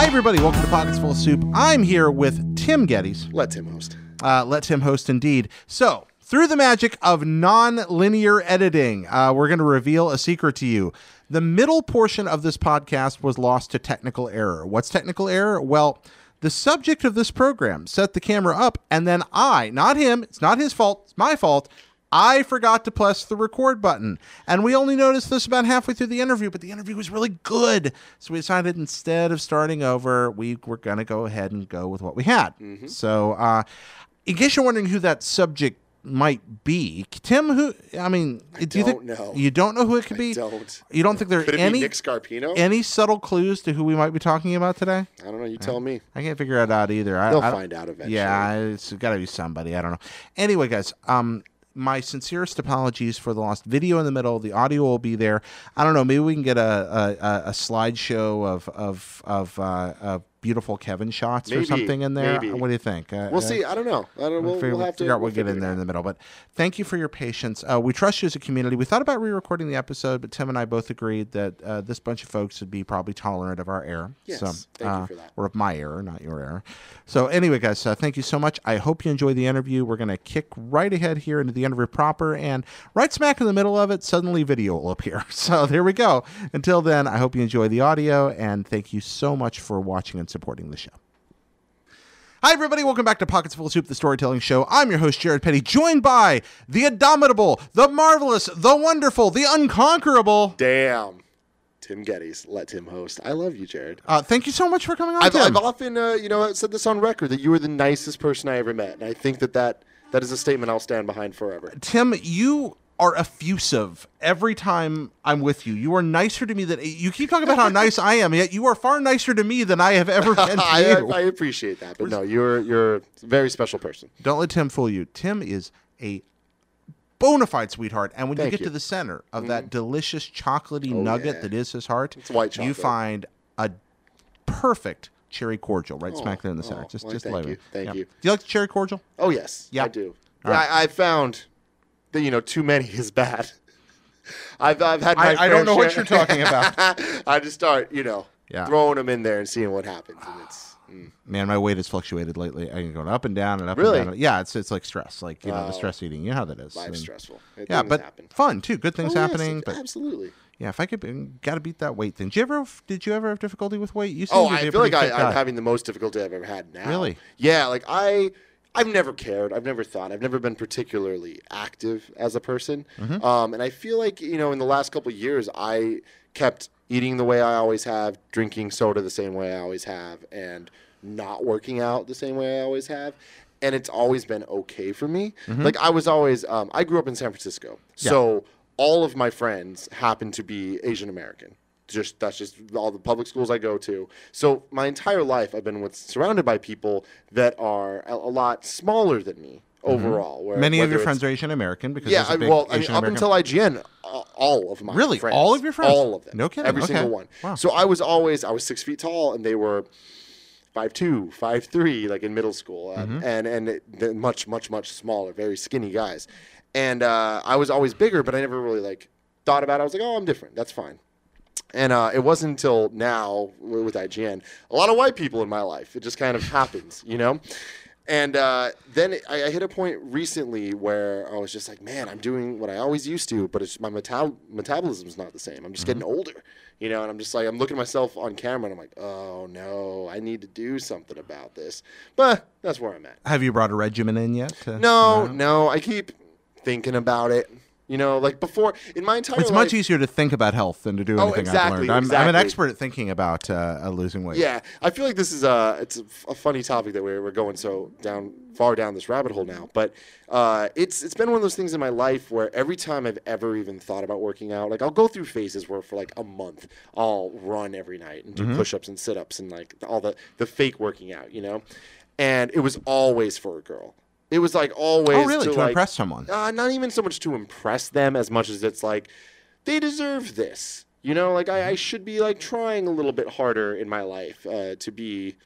Hi, everybody. Welcome to Pockets Full of Soup. I'm here with Tim Gettys. Let Tim host. Uh, let Tim host indeed. So, through the magic of non linear editing, uh, we're going to reveal a secret to you. The middle portion of this podcast was lost to technical error. What's technical error? Well, the subject of this program set the camera up, and then I, not him, it's not his fault, it's my fault. I forgot to press the record button. And we only noticed this about halfway through the interview, but the interview was really good. So we decided instead of starting over, we were going to go ahead and go with what we had. So, uh, in case you're wondering who that subject might be, Tim, who, I mean, do you think don't know. you don't know who it could I be? don't. You don't think there are Could any Nick Scarpino? any subtle clues to who we might be talking about today? I don't know. You tell me. I can't figure it out either. I, They'll I- find out eventually. Yeah, it's got to be somebody. I don't know. Anyway, guys, um, my sincerest apologies for the lost video in the middle. The audio will be there. I don't know. Maybe we can get a a, a, slideshow of of of, uh, of beautiful Kevin shots or something in there. maybe. What do you think? Uh, We'll uh, see. I don't know. I don't. We'll, We'll, figure, we'll have to out we'll get in there in the middle. But thank you for your patience. Uh, we trust you as a community. We thought about re-recording the episode, but Tim and I both agreed that uh, this bunch of folks would be probably tolerant of our error. Yes, so, thank you uh, for that. Or of my error, not your error. So anyway, guys, uh, thank you so much. I hope you enjoy the interview. We're going to kick right ahead here into the interview proper, and right smack in the middle of it, suddenly video will appear. So there we go. Until then, I hope you enjoy the audio, and thank you so much for watching and supporting the show. Hi, everybody. Welcome back to Pockets Full of Soup, the storytelling show. I'm your host, Jared Petty, joined by the indomitable, the marvelous, the wonderful, the unconquerable. Damn. Tim Gettys. Let Tim host. I love you, Jared. Uh, thank you so much for coming on, I've. I've often, uh, you know, said this on record that you were the nicest person I ever met, and I think that that, that is a statement I'll stand behind forever. Tim, you are effusive every time I'm with you. You are nicer to me than you keep talking about how nice I am, yet you are far nicer to me than I have ever been to I, you. I, I appreciate that, but no, you're you're a very special person. Don't let Tim fool you. Tim is a bona fide sweetheart, and when you get you. to the center of that mm-hmm. delicious chocolatey Oh, nugget yeah. that is his heart, It's white you find a perfect cherry cordial right oh, smack there in the center. oh, just, why, just thank love you, it. thank Yeah. you. Do you like the cherry cordial? Oh yes, Yeah. I do. All right. I, I found you know too many is bad. I've I've had my I- I don't know what you're talking about. I just start you know Yeah. throwing them in there and seeing what happens, and it's mm. Man, my weight has fluctuated lately. I can go up and down and up Really? and down. Yeah, it's it's like stress, like you know the Oh. stress eating. You know how that is. life's stressful. Yeah, but happen. fun too. Good things Oh, yes, happening. but absolutely. yeah, if I could, got to beat that weight thing. Did you ever? Did you ever have difficulty with weight? You seem Oh, I feel like I, I'm having the most difficulty I've ever had now. Really? Yeah, like I, I've never cared. I've never thought. I've never been particularly active as a person. Mm-hmm. Um, and I feel like you know, in the last couple of years, I kept eating the way I always have, drinking soda the same way I always have, and not working out the same way I always have. And it's always been okay for me. Like I was always, um, I grew up in San Francisco, so all of my friends happen to be Asian American just that's just all the public schools I go to. So my entire life, I've been with surrounded by people that are a, a lot smaller than me overall. Mm-hmm. Many of your friends are Asian American because Yeah, well, I mean, up until IGN, all of my Really? friends, All of your friends? all of them, No kidding. every Okay. single one. Wow. So I was always I was six feet tall, and they were five two, five three, like in middle school, uh, Mm-hmm. and and much much much smaller, very skinny guys. And uh, I was always bigger, but I never really like thought about it. I was like, oh, I'm different. That's fine. And uh, it wasn't until now with IGN, a lot of white people in my life. It just kind of happens, you know? And uh, then I, I hit a point recently where I was just like, man, I'm doing what I always used to, but it's my metab- metabolism's not the same. I'm just getting older, you know? And I'm just like, I'm looking at myself on camera and I'm like, oh no, I need to do something about this. But that's where I'm at. Have you brought a regimen in yet? to- No, no, I keep thinking about it. You know, like before in my entire It's life, much easier to think about health than to do Oh, anything I've learned. I'm, I'm an expert at thinking about uh, uh, losing weight. Yeah, I feel like this is a it's a, a funny topic that we're, we're going so down far down this rabbit hole now. But uh, it's it's been one of those things in my life where every time I've ever even thought about working out, like I'll go through phases where for like a month I'll run every night and do push-ups and sit-ups and like all the the fake working out, you know. And it was always for a girl. It was like always Oh, really? to, To like, impress someone? uh, not even so much to impress them as much as it's like they deserve this. You know, like I, I should be like trying a little bit harder in my life uh, to be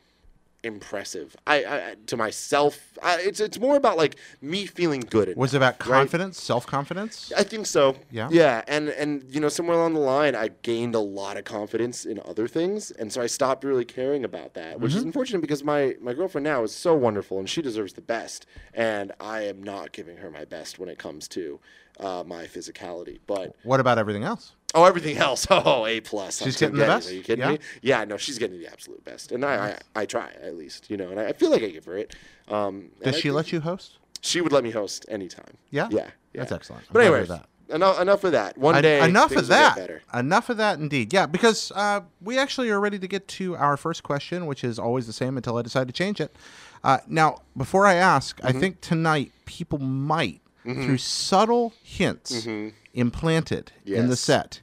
impressive. I, I to myself, I, it's it's more about like me feeling good. Enough, Was it about right? confidence, self confidence? I think so. Yeah? Yeah, and and you know somewhere along the line, I gained a lot of confidence in other things, and so I stopped really caring about that, which is Mm-hmm. unfortunate because my my girlfriend now is so wonderful and she deserves the best, and I am not giving her my best when it comes to uh, my physicality. But What about everything else? Oh, everything else, oh, a plus. She's getting the best? Are you kidding Yeah? me? Yeah, no, she's getting the absolute best, and I I, I try at least, you know, and I, I feel like I give her it. Um, Does she let you host? She would let me host anytime. Yeah? Yeah. yeah. That's excellent. I'm But glad to hear anyways, that. enough enough of that. One En- day, enough of that. better. Enough of that, indeed. Yeah, because uh, we actually are ready to get to our first question, which is always the same until I decide to change it. Uh, now, before I ask, Mm-hmm. I think tonight people might, through subtle hints implanted in the Mm-hmm. Set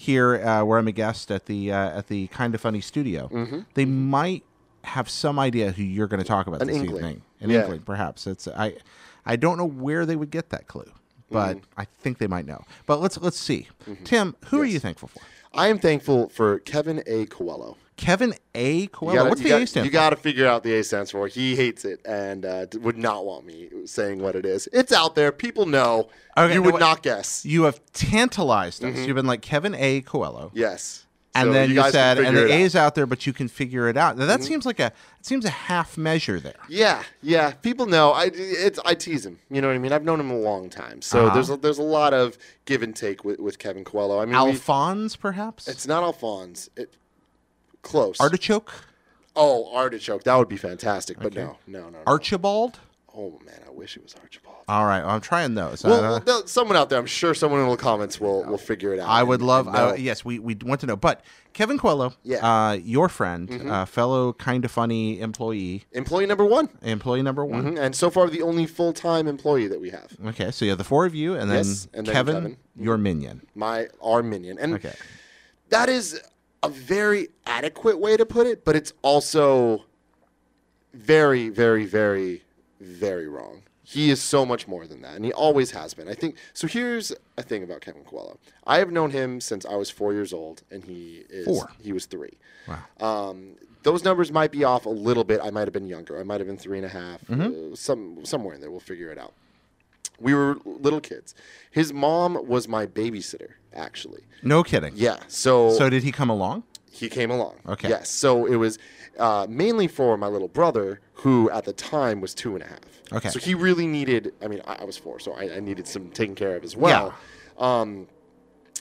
here, uh, where I'm a guest at the uh, at the Kind of Funny studio, Mm-hmm. they might have some idea who you're going to talk about An this inkling. evening. An Yeah. inkling, perhaps. It's I, I don't know where they would get that clue, but Mm-hmm. I think they might know. But let's let's see. Tim, who are you thankful for? I am thankful for Kevin A. Coello. Kevin A. Coello. Gotta- What's the gotta- A stand You got to figure out the A stands for. He hates it and uh, would not want me saying what it is. It's out there. People know. Okay, you no, would wait. not guess. You have tantalized us. You've been like Kevin A. Coello. Yes. And Mm-hmm. So then you, can said, and the A out. Mm-hmm. is out there, but you can figure it out. Now that seems like a it seems a half measure there. Yeah, yeah. People know. I it's I tease him. You know what I mean? I've known him a long time, so Uh-huh. there's a, there's a lot of give and take with, with Kevin Coello. I mean, Alphonse, perhaps. it's not Alphonse. It close. Artichoke, oh, artichoke. That would be fantastic. But no, no, no, no. Archibald. Oh man, I wish it was Archibald. All right, well, I'm trying those. Well, Uh, someone out there, I'm sure someone in the comments will will figure it out. I would and- love. and. I, yes, we, we want to know. But Kevin Coello, Yeah. Mm-hmm. uh, your friend, uh, fellow kind of funny employee, Employee number one, employee number one. Mhm, and so far the only full time employee that we have. Okay, so you have the four of you, and then, Yes, and then Kevin, Kevin. your minion. My our minion, and Okay. that is a very adequate way to put it, but it's also very, very, very, very wrong. He is so much more than that, and he always has been. I think so. Here's a thing about Kevin Coello. I have known him since I was four years old, and he is Four. He was three. Wow. Um, those numbers might be off a little bit. I might have been younger. I might have been three and a half, Mm-hmm. uh, some somewhere in there. We'll figure it out. We were little kids. His mom was my babysitter, actually. No kidding. Yeah. So, So did he come along? he came along. Okay. Yes. So it was uh, mainly for my little brother, who at the time was two and a half. Okay. So he really needed. I mean, I, I was four, so I, I needed some taken care of as well. Yeah. Um,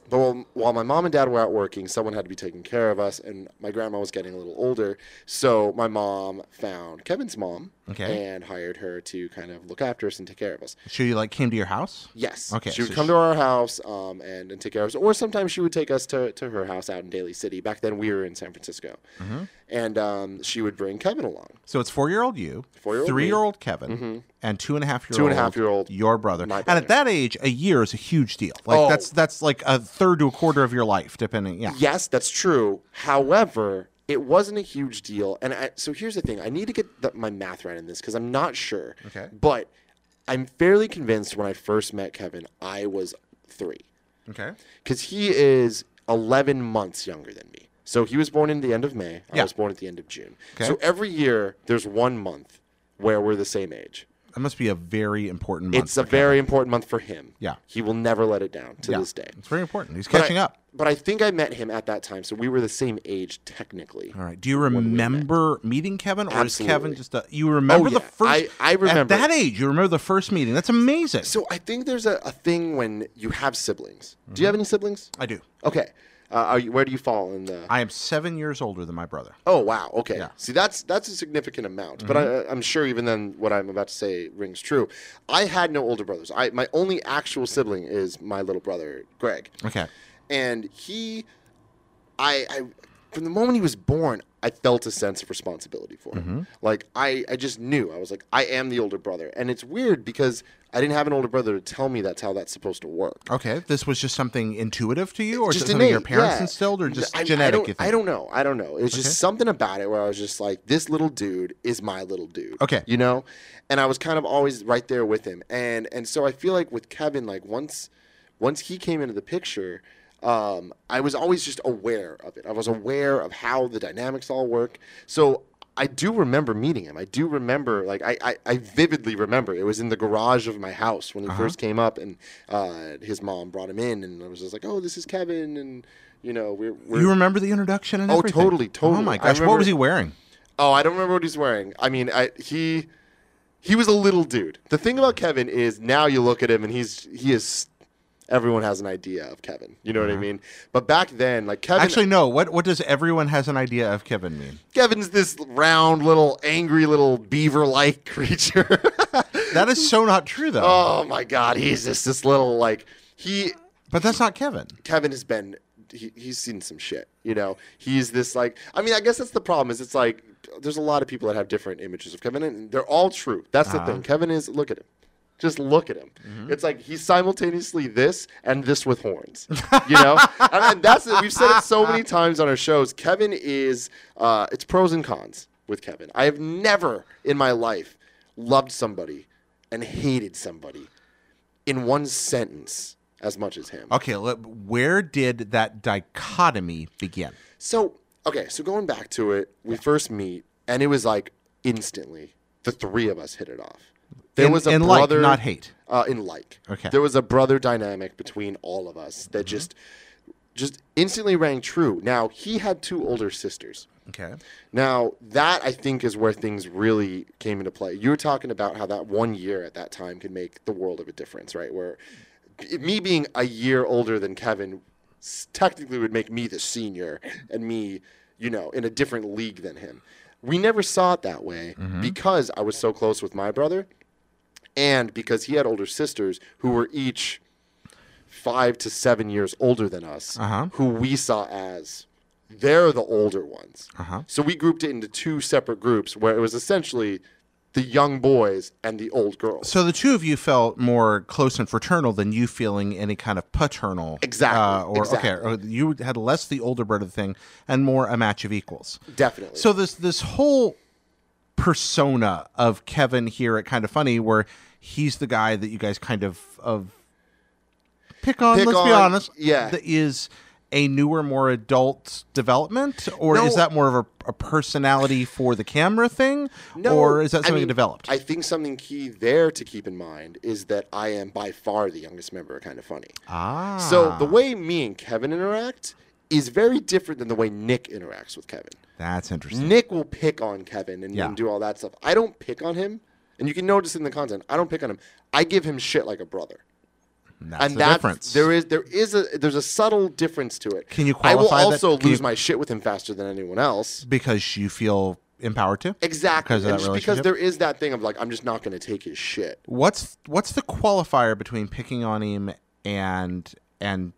but while, while my mom and dad were out working, someone had to be taking care of us, and my grandma was getting a little older. So my mom found Kevin's mom Okay. and hired her to kind of look after us and take care of us. She like came to your house? Yes. Okay, She would so come she- to our house um, and, and take care of us, or sometimes she would take us to, to her house out in Daly City. Back then, we were in San Francisco, Mm-hmm. and um, she would bring Kevin along. So it's four year old you, three year old Kevin, and two and a half year Two old a half year old your brother. my And at that age, a year is a huge deal. Like Oh. that's that's like a third to a quarter of your life, depending. Yeah. Yes, that's true. However, it wasn't a huge deal. And I, so here's the thing: I need to get the, my math right in this because I'm not sure. Okay. But I'm fairly convinced when I first met Kevin, I was three. Okay. because he is 11 months younger than me. So he was born in the end of May. Yeah. I was born at the end of June. Okay. So every year there's one month where we're the same age. That must be a very important month. It's a very important month for him. Yeah. He will never let it down to Yeah. this day. It's very important. He's But I- catching up. But I think I met him at that time, so we were the same age technically. All right. Do you remember meeting Kevin, or is Kevin just a? You remember Oh, the first? I- I remember. At that age, you remember the first meeting. That's amazing. So I think there's a, a thing when you have siblings. Do Mm-hmm. you have any siblings? I do. Okay. Uh, are you, where do you fall in the? I am seven years older than my brother. Oh wow. Okay. Yeah. Mm-hmm. See, that's that's a significant amount. But I, I'm sure even then, what I'm about to say rings true. I had no older brothers. I my only actual sibling is my little brother Greg, Okay. and he, I, I from the moment he was born, I felt a sense of responsibility for him. Mm-hmm. Like I, I just knew. I was like, I am the older brother, and it's weird because I didn't have an older brother to tell me that's how that's supposed to work. Okay. This was just something intuitive to you, or just something your parents yeah. instilled, or just I, genetic? I don't? I don't know. I don't know. It's Okay. just something about it where I was just like, this little dude is my little dude. Okay. You know? And I was kind of always right there with him. And and so I feel like with Kevin, like once once he came into the picture, um, I was always just aware of it. I was aware of how the dynamics all work. So I do remember meeting him. I do remember, like, I, I, I vividly remember. It was in the garage of my house when he Uh-huh. first came up, and uh, his mom brought him in, and I was just like, "Oh, this is Kevin," and you know, we're, we're You remember the introduction and Oh, everything? totally, Oh my I gosh, what was he wearing? Oh, I don't remember what he's wearing. I mean, I, he he was a little dude. The thing about Kevin is now you look at him and he's he is everyone has an idea of Kevin. You know what I mm-hmm. mean? But back then, like Kevin Actually, no. What what does everyone has an idea of Kevin mean? Kevin's this round little angry little beaver-like creature. That is so not true, though. oh my god, he's just this little like he but that's not Kevin. Kevin has been he, he's seen some shit. You know, he's this like I mean, I guess that's the problem is it's like there's a lot of people that have different images of Kevin and they're all true. That's the uh-huh. thing. Kevin is look at him. Just look at him. It's like he's simultaneously this and this with horns. You know, and, and that's it. We've said it so many times on our shows. Kevin is uh, it's pros and cons with Kevin. I have never in my life loved somebody and hated somebody in one sentence as much as him. Okay, where did that dichotomy begin? So, okay, so going back to it, we first meet, and it was like instantly the three of us hit it off. There in, was a in like, brother, not hate. uh, in like. Okay. There was a brother dynamic between all of us that just, just instantly rang true. Now he had two older sisters. Okay. Now that I think is where things really came into play. You were talking about how that one year at that time could make the world of a difference, right? Where me being a year older than Kevin technically would make me the senior and me, you know, in a different league than him. We never saw it that way because I was so close with my brother and because he had older sisters who were each five to seven years older than us, Uh-huh. who we saw as they're the older ones. Uh-huh. So we grouped it into two separate groups where it was essentially the young boys and the old girls. So the two of you felt more close and fraternal than you feeling any kind of paternal. Exactly, Uh, or exactly. okay, or you had less the older brother thing and more a match of equals. Definitely. So this this whole persona of Kevin here at Kind of Funny, where he's the guy that you guys kind of of pick on. Pick let's be honest. yeah. that is a newer, more adult development, or No. is that more of a, a personality for the camera thing, No, or is that I something mean, developed? I think something key there to keep in mind is that I am by far the youngest member of Kind of Funny. ah, So the way me and Kevin interact is very different than the way Nick interacts with Kevin. that's interesting. Nick will pick on Kevin and, Yeah. and do all that stuff. I don't pick on him, and you can notice in the content. I don't pick on him. I give him shit like a brother. That's and the that's difference. there is there is a there's a subtle difference to it. Can you qualify I will qualify that? also lose you- my shit with him faster than anyone else. because you feel empowered to. Exactly, Because of that just because there is that thing of like I'm just not going to take his shit. What's what's the qualifier between picking on him and and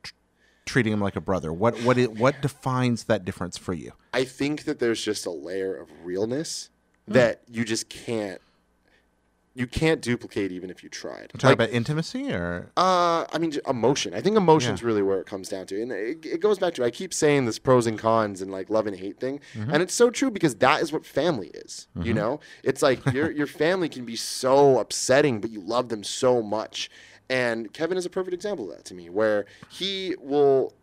treating him like a brother? What what it, what defines that difference for you? I think that there's just a layer of realness Hmm. that you just can't you can't duplicate even if you tried. Talking Like, about intimacy or Uh, I mean, emotion. I think emotion's really where it comes down to, and it, it goes back to I keep saying this pros and cons and like love and hate thing, Mm-hmm. and it's so true because that is what family is. You know, it's like your your family can be so upsetting, but you love them so much. And Kevin is a perfect example of that to me, where he will,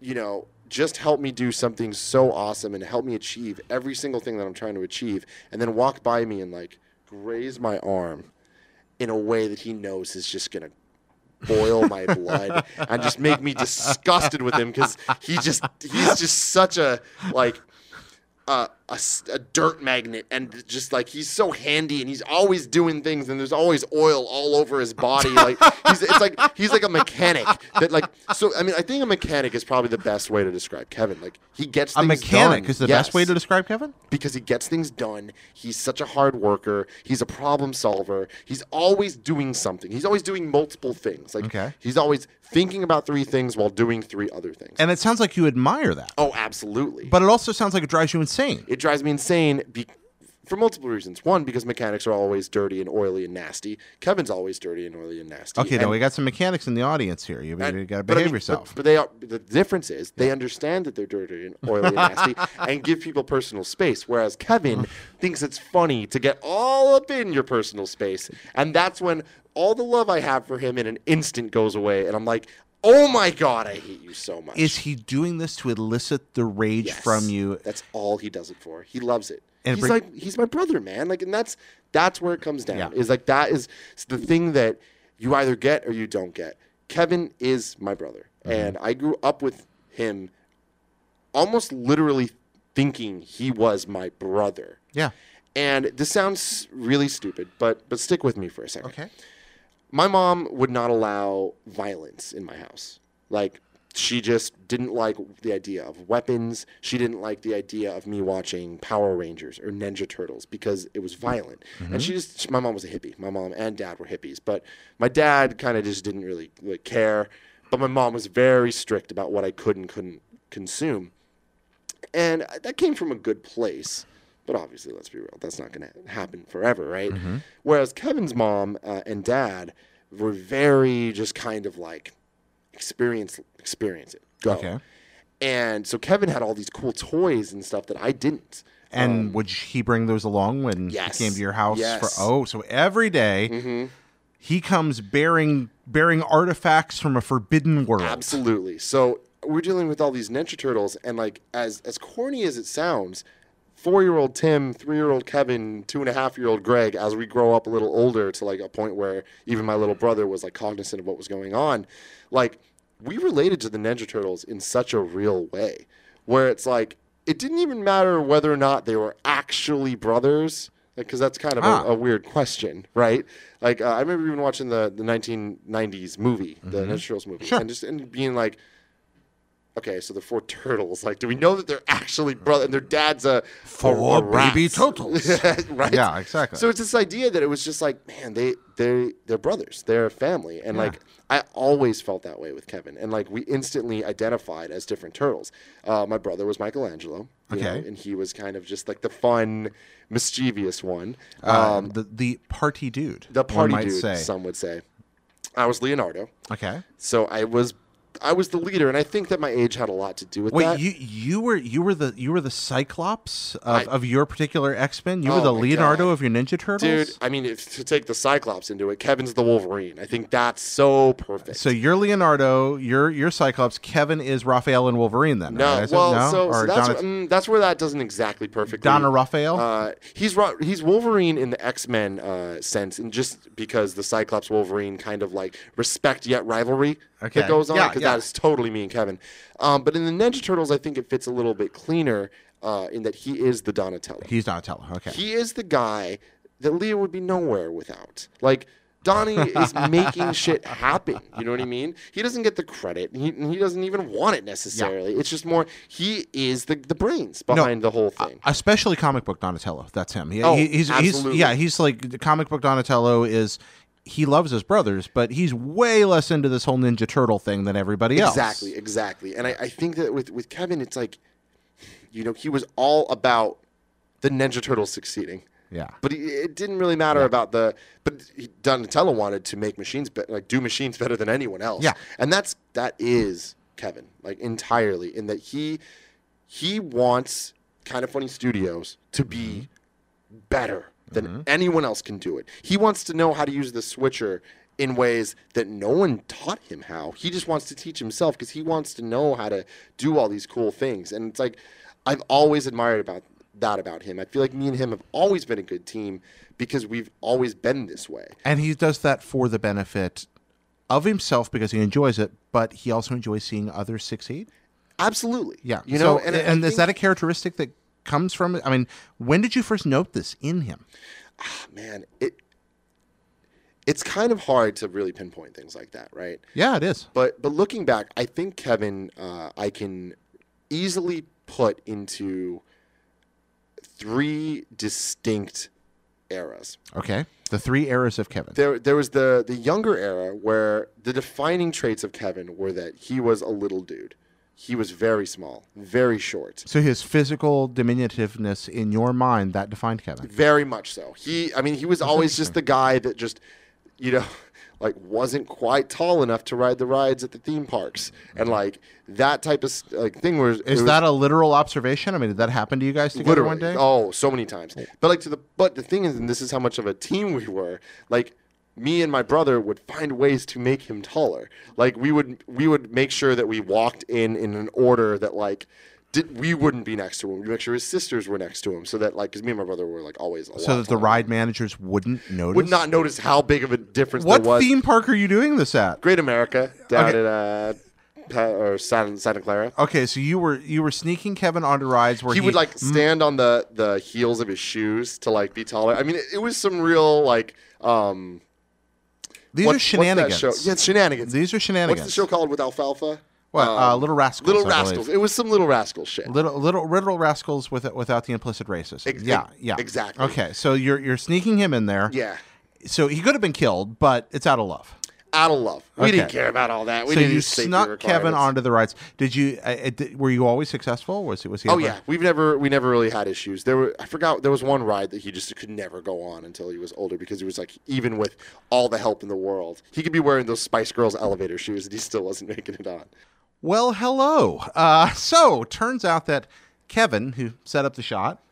you know, just help me do something so awesome and help me achieve every single thing that I'm trying to achieve, and then walk by me and like graze my arm in a way that he knows is just gonna boil my blood and just make me disgusted with him because he just he's just such a like a, a a dirt magnet and just like he's so handy and he's always doing things and there's always oil all over his body like he's it's like he's like a mechanic that like so I mean I think a mechanic is probably the best way to describe Kevin like he gets a mechanic done. is the best way to describe Kevin? because he gets things done. He's such a hard worker. He's a problem solver. He's always doing something. He's always doing multiple things. Like Okay. he's always thinking about three things while doing three other things. And it sounds like you admire that, oh, absolutely. but it also sounds like it drives you insane. It drives me insane be- for multiple reasons. One, because mechanics are always dirty and oily and nasty. Kevin's always dirty and oily and nasty. Okay, and, now we got some mechanics in the audience here. You, and- you got to but I behave mean, yourself. But, but they are, the difference is they understand that they're dirty and oily and nasty and give people personal space. Whereas Kevin thinks it's funny to get all up in your personal space. And that's when all the love I have for him in an instant goes away. And I'm like, oh my God, I hate you so much. is he doing this to elicit the rage Yes. from you? That's all he does it for. He loves it. And he's like he's my brother, man. Like, and that's that's where it comes down. Yeah. Is like that is the thing that you either get or you don't get. Kevin is my brother, Mm-hmm. and I grew up with him, almost literally thinking he was my brother. Yeah. And this sounds really stupid, but but stick with me for a second Okay. My mom would not allow violence in my house. Like she just didn't like the idea of weapons. She didn't like the idea of me watching Power Rangers or Ninja Turtles because it was violent. And mm-hmm. she just my mom was a hippie. My mom and dad were hippies, but my dad kind of just didn't really like, care. But my mom was very strict about what I could and couldn't consume. And uh, that came from a good place. But obviously, let's be real, that's not going to happen forever, right? Whereas Kevin's mom uh, and dad were very just kind of like experience experience it. Go. Okay. And so Kevin had all these cool toys and stuff that I didn't. And would he bring those along when Yes. he came to your house? Yes. For, oh, so every day Mm-hmm. he comes bearing bearing artifacts from a forbidden world. Absolutely. So we're dealing with all these Ninja Turtles, and like as as corny as it sounds, four year old Tim, three year old Kevin, two and a half year old Greg, as we grow up a little older to like a point where even my little brother was like cognizant of what was going on, like we related to the Ninja Turtles in such a real way, where it's like it didn't even matter whether or not they were actually brothers. Because that's kind of Ah. a, a weird question, right? Like uh, I remember even watching the, the 1990s movie, the Ninja Turtles movie, Sure. and just and being like, okay, so the four turtles. Like, do we know that they're actually brother and their dad's a Four a, a baby turtles. right? Yeah, exactly. So it's this idea that it was just like, man, they they they're brothers, they're a family, and Yeah. like I always felt that way with Kevin, and like we instantly identified as different turtles. Uh, my brother was Michelangelo, you know, Okay. and he was kind of just like the fun, mischievous one. Uh, Um, the the party dude. the party dude, say. some would say. I was Leonardo. Okay. So I was I was the leader, and I think that my age had a lot to do with that. Wait, that. you you were you were the you were the Cyclops of, I- of your particular X Men. You were Oh the Leonardo God. of your Ninja Turtles. Dude, I mean, if, to take the Cyclops into it, Kevin's the Wolverine. I think that's so perfect. So you're Leonardo, you're you're Cyclops. Kevin is Raphael and Wolverine. Then no, right? Well, no? so, so that's, mm, that's where that doesn't exactly perfectly. Donna Raphael. Uh, he's he's Wolverine in the X Men uh, sense, and just because the Cyclops Wolverine kind of like respect yet rivalry Okay. that goes on, because yeah. that is totally me and Kevin. Um, but in the Ninja Turtles, I think it fits a little bit cleaner uh, in that he is the Donatello. He's Donatello. Okay. He is the guy that Leo would be nowhere without. Like Donnie is making shit happen. You know what I mean? He doesn't get the credit. He, he doesn't even want it necessarily. It's just more he is the, the brains behind the whole thing. Especially comic book Donatello. That's him. He, Oh, he- he's, he's absolutely. yeah. He's like the comic book Donatello is. He loves his brothers, but he's way less into this whole Ninja Turtle thing than everybody else. Exactly, exactly. And I, I think that with, with Kevin, it's like, you know, he was all about the Ninja Turtles succeeding. Yeah. But he, it didn't really matter about the. But he, Donatello wanted to make machines, be, like do machines better than anyone else. Yeah. and that's that is Kevin, like entirely in that he he wants kind of funny studios to be mm-hmm. better than mm-hmm. anyone else can do it. He wants to know how to use the switcher in ways that no one taught him how. He just wants to teach himself because he wants to know how to do all these cool things. And it's like I've always admired about that about him. I feel like me and him have always been a good team because we've always been this way. And he does that for the benefit of himself because he enjoys it, but he also enjoys seeing others succeed. Absolutely. Yeah. You know, so, and, and, I is that a characteristic that comes from? I mean, when did you first note this in him? man, it it's kind of hard to really pinpoint things like that, right? Yeah, it is. But but looking back, I think Kevin, uh, I can easily put into three distinct eras. Okay. The three eras of Kevin. There there was the the younger era where the defining traits of Kevin were that he was a little dude. He was very small, very short. So his physical diminutiveness in your mind that defined Kevin. Very much so. He, I mean, he was always just the guy that just, you know, like wasn't quite tall enough to ride the rides at the theme parks, and mm-hmm. like that type of like thing was. it Is was that a literal observation? I mean, did that happen to you guys together one day? Oh, so many times. But like to the, but the thing is, and this is how much of a team we were. Like me and my brother would find ways to make him taller. Like we would, we would make sure that we walked in in an order that like did we wouldn't be next to him. We make sure his sisters were next to him, so that like because me and my brother were like always a So that the taller. ride managers wouldn't notice. would not notice how big of a difference What there was. theme park are you doing this at? Great America down Okay. at uh, Pa- or Santa, Santa Clara. Okay, so you were you were sneaking Kevin onto rides where he he, would like stand on the the heels of his shoes to like be taller. I mean, it, it was some real like um. These what- are shenanigans. show? Yeah, it's shenanigans. These are shenanigans. What's the show called with Alfalfa? What? uh, Um, Little Rascals. Little. Rascals. It was some Little Rascal shit. Little little little rascals with without the implicit racism. Ex- yeah, yeah, exactly. Okay, so you're you're sneaking him in there. Yeah, So he could have been killed, but it's out of love. Out of love. We didn't care about all that. We so didn't you snuck Kevin onto the rides. Did you? Uh, uh, did- were you always successful? Was it? Was he? Oh ever- yeah, we've never we never really had issues. There were I forgot there was one ride that he just could never go on until he was older because he was like even with all the help in the world, he could be wearing those Spice Girls elevator shoes and he still wasn't making it on. Well, hello. Uh, so turns out that Kevin, who set up the shot,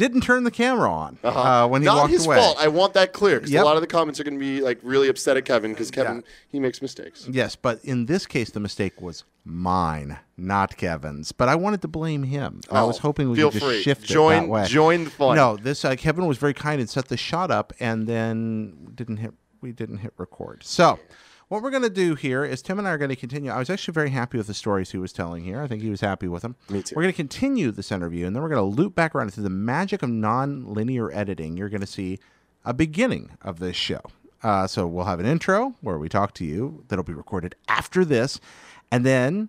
didn't turn the camera on uh, when he Not walked his away. fault. I want that clear because Yep. a lot of the comments are going to be like really upset at Kevin because Kevin he makes mistakes. Yes, but in this case, the mistake was mine, not Kevin's. But I wanted to blame him. I Oh, was hoping we could just free. shift Join- it that way. join the fun. No, this uh, Kevin was very kind and set the shot up, and then didn't hit. We didn't hit record. So. What we're going to do here is Tim and I are going to continue. I was actually very happy with the stories he was telling here. I think he was happy with them. Me too. We're going to continue this interview, and then we're going to loop back around through the magic of non-linear editing. You're going to see a beginning of this show. Uh, so we'll have an intro where we talk to you that'll be recorded after this, and then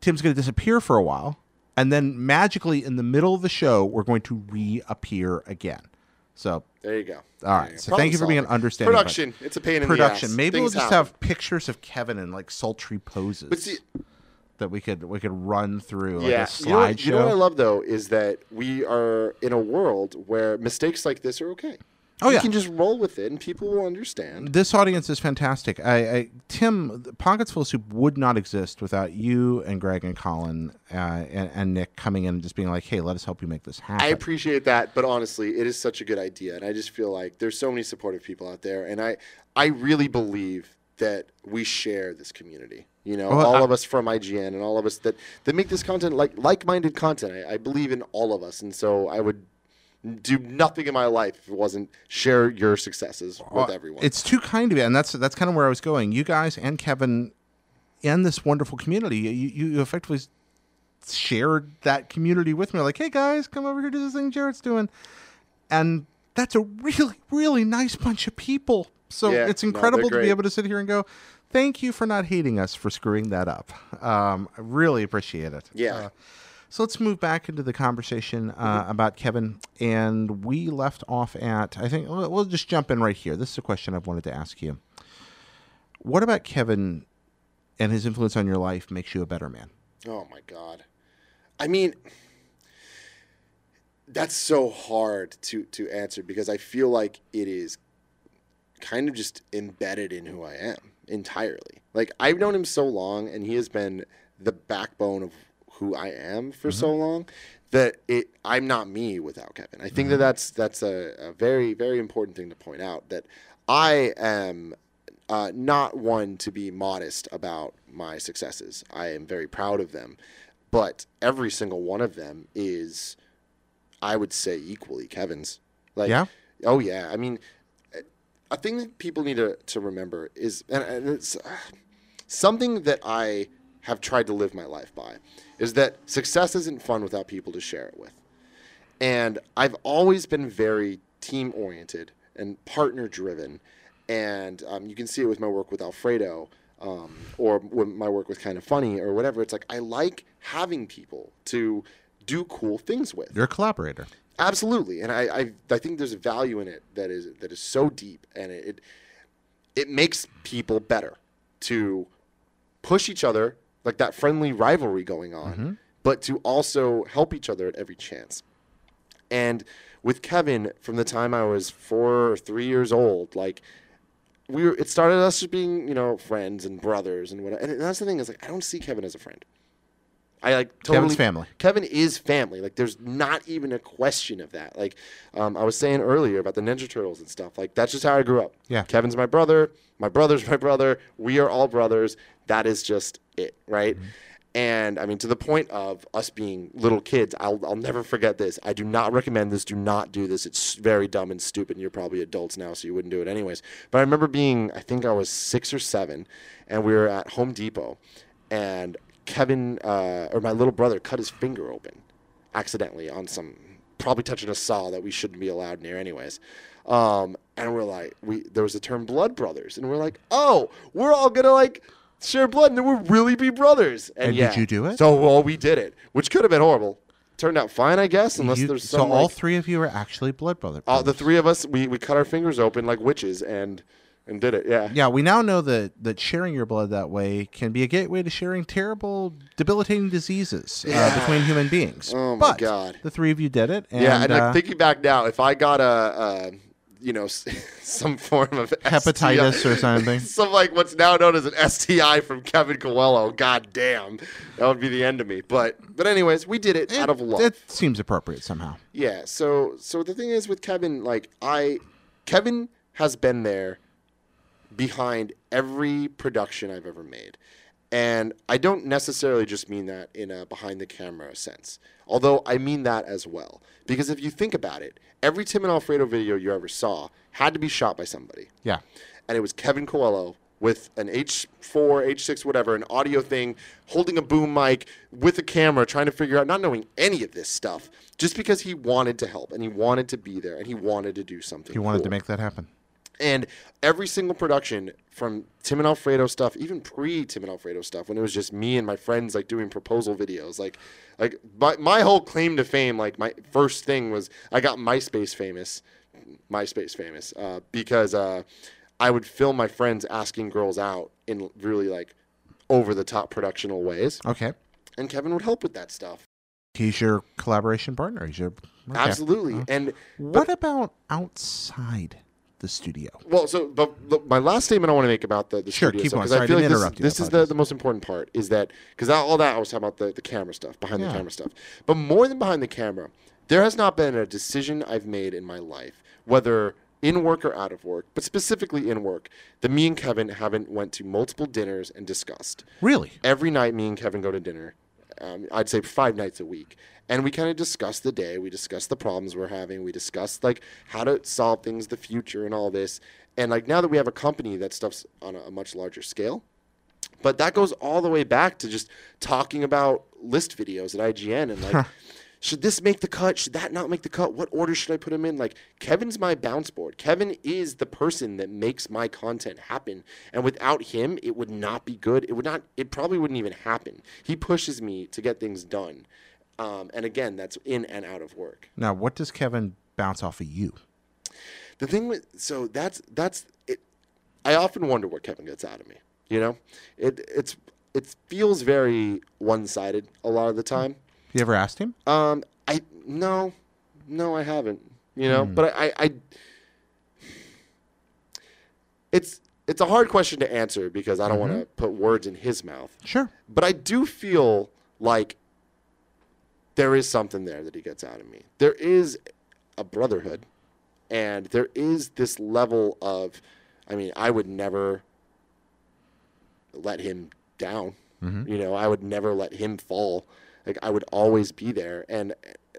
Tim's going to disappear for a while, and then magically in the middle of the show we're going to reappear again. So There you go. All right. So thank you for being an understanding. Production. It's a pain in Production. the ass. Maybe we'll just happen. have pictures of Kevin in like sultry poses But see, that we could we could run through like yeah, a you know, what, you know what I love though is that we are in a world where mistakes like this are okay. Oh, you yeah. can just roll with it and people will understand. this audience is fantastic. I, I Tim Pockets Full of Soup would not exist without you and Greg and Colin uh, and, and Nick coming in and just being like, "Hey, let us help you make this happen." I appreciate that, but honestly, it is such a good idea, and I just feel like there's so many supportive people out there, and I, I really believe that we share this community. You know, Well, all I- of us from IGN and all of us that that make this content like like-minded content. I, I believe in all of us, and so I would do nothing in my life if it wasn't share your successes with Well, everyone. It's too kind of you, and that's that's kind of where I was going. You guys and Kevin and this wonderful community, you, you effectively shared that community with me. Like, hey guys, come over here to this thing Jared's doing, and that's a really really nice bunch of people. So Yeah, it's no, incredible to be able to sit here and go. Thank you for not hating us for screwing that up. Um, I really appreciate it. Yeah. Uh, so let's move back into the conversation uh, about Kevin. And we left off at, I think, we'll we'll just jump in right here. This is a question I've wanted to ask you. What about Kevin and his influence on your life makes you a better man? Oh my god. I mean that's so hard to to answer because I feel like it is kind of just embedded in who I am entirely. Like I've known him so long and he has been the backbone of who I am for so long that it I'm not me without Kevin. I think that that's that's a, a very very important thing to point out that I am uh, not one to be modest about my successes. I am very proud of them, but every single one of them is, I would say, equally Kevin's. Like, Yeah? oh yeah. I mean, a thing that people need to, to remember is, and, and it's uh, something that I have tried to live my life by, is that success isn't fun without people to share it with. And I've always been very team oriented and partner driven. And um, you can see it with my work with Alfredo um, or with my work with Kind of Funny or whatever. It's like I like having people to do cool things with. You're a collaborator. Absolutely, and I, I I think there's a value in it that is that is so deep, and it it, it makes people better to push each other like that friendly rivalry going on, mm-hmm. but to also help each other at every chance. And with Kevin, from the time I was four or three years old, like we were, it started us just being you know friends and brothers and whatever. And that's the thing is like I don't see Kevin as a friend. I like totally Kevin's family. Kevin is family. Like, there's not even a question of that. Like, um, I was saying earlier about the Ninja Turtles and stuff. Like, that's just how I grew up. Yeah. Kevin's my brother. My brother's my brother. We are all brothers. That is just it, right? And I mean, to the point of us being little kids, I'll, I'll never forget this. I do not recommend this. Do not do this. It's very dumb and stupid. And you're probably adults now, so you wouldn't do it anyways. But I remember being, I think I was six or seven, and we were at Home Depot, and Kevin, uh, or my little brother, cut his finger open accidentally on some, probably touching a saw that we shouldn't be allowed near, anyways. Um, and we're like, we there was the term blood brothers, and we're like, oh, we're all gonna like share blood, and then we'll really be brothers. And, And did you do it? So well, we did it, which could have been horrible. Turned out fine, I guess, unless You- there's so some. all like- three of you are actually blood brother. all the three of us, we, we cut our fingers open like witches and and did it. Yeah. Yeah, we now know that that sharing your blood that way can be a gateway to sharing terrible, debilitating diseases uh, between human beings. Oh my but God. the three of you did it. And, yeah, and uh, thinking back now, if I got a, uh you know, some form of hepatitis STI or something. some like what's now known as an STI from Kevin Coello. God damn, that would be the end of me. But but anyways, we did it, out of love. It seems appropriate somehow. Yeah. So so the thing is with Kevin, like I, Kevin has been there behind every production I've ever made. And I don't necessarily just mean that in a behind the camera sense, although I mean that as well. Because if you think about it, every Tim and Alfredo video you ever saw had to be shot by somebody. Yeah. And it was Kevin Coello with an H4, H6, whatever, an audio thing, holding a boom mic with a camera, trying to figure out, not knowing any of this stuff, just because he wanted to help and he wanted to be there and he wanted to do something. He wanted to make that happen. And every single production from Tim and Alfredo stuff, even pre Tim and Alfredo stuff, when it was just me and my friends like doing proposal videos, like like my, my whole claim to fame, like my first thing was I got MySpace famous, MySpace famous, uh, because uh, I would film my friends asking girls out in really like over the top productional ways, Okay. and Kevin would help with that stuff. He's your collaboration partner. He's your okay. Absolutely, and What about outside the studio? Well, so but look, my last statement I want to make about the, the Sure, studio keep stuff, I Sorry, I feel like interrupt this, I this is the, the most important part is that because all that I was talking about the, the camera stuff behind Yeah. the camera stuff, but more than behind the camera, there has not been a decision I've made in my life, whether in work or out of work, but specifically in work, that me and Kevin haven't went to multiple dinners and discussed. Really? Every night, me and Kevin go to dinner. Um, I'd say five nights a week, and we kind of discuss the day. We discuss the problems we're having. We discuss like how to solve things, the future, and all this. And like now that we have a company that stuff's on a, a much larger scale, but that goes all the way back to just talking about list videos at IGN and like. Should this make the cut? Should that not make the cut? What order should I put him in? Like, Kevin's my bounce board. Kevin is the person that makes my content happen. And without him, it would not be good. It would not, it probably wouldn't even happen. He pushes me to get things done. Um, and again, that's in and out of work. Now, what does Kevin bounce off of you? The thing with, so that's, that's, it. I often wonder what Kevin gets out of me. You know, it, it's, it feels very one sided a lot of the time. You ever asked him? Um, I no, no, I haven't. You know, hmm. but I, I, I, it's it's a hard question to answer because I don't want to mm-hmm. put words in his mouth. Sure. But I do feel like there is something there that he gets out of me. There is a brotherhood, and there is this level of, I mean, I would never let him down. Mm-hmm. You know, I would never let him fall. Like I would always be there, and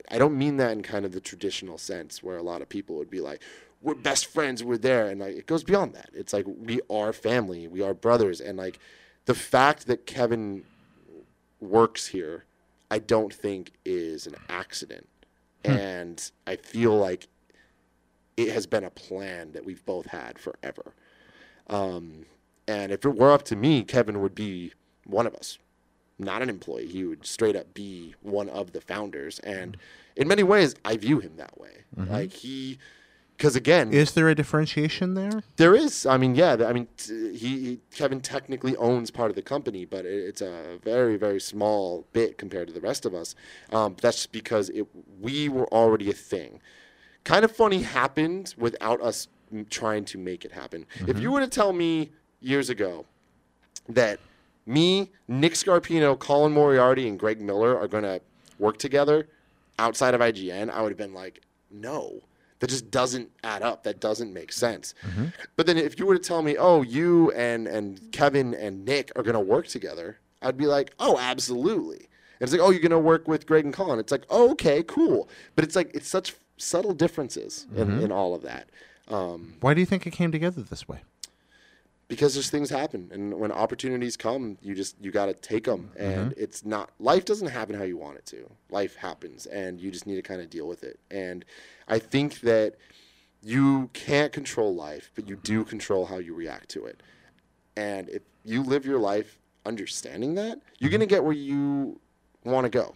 I don't mean that in kind of the traditional sense where a lot of people would be like, "We're best friends, we're there," and like it goes beyond that. It's like we are family, we are brothers, and like the fact that Kevin works here, I don't think is an accident, and I feel like it has been a plan that we've both had forever. Um, and if it were up to me, Kevin would be one of us, not an employee. He would straight up be one of the founders. And in many ways, I view him that way. Like he, because again, Is there a differentiation there? there is. I mean, yeah. I mean, t- he, he Kevin technically owns part of the company, but it, it's a very very small bit compared to the rest of us. Um, that's just because it, we were already a thing. Kind of funny happened without us trying to make it happen. If you were to tell me years ago that me, Nick Scarpino, Colin Moriarty, and Greg Miller are going to work together outside of IGN, I would have been like, no. That just doesn't add up. That doesn't make sense. But then if you were to tell me, oh, you and, and Kevin and Nick are going to work together, I'd be like, oh, absolutely. And it's like, oh, you're gonna work with Greg and Colin. It's like, oh, okay, cool. But it's like it's such subtle differences in, in all of that. Um, Why do you think it came together this way? Because there's things happen and when opportunities come you just you got to take them mm-hmm. and it's not life doesn't happen how you want it to. Life happens and you just need to kind of deal with it. And i think that you can't control life but you do mm-hmm. control how you react to it. And if you live your life understanding that you're going to mm-hmm. get where you want to go.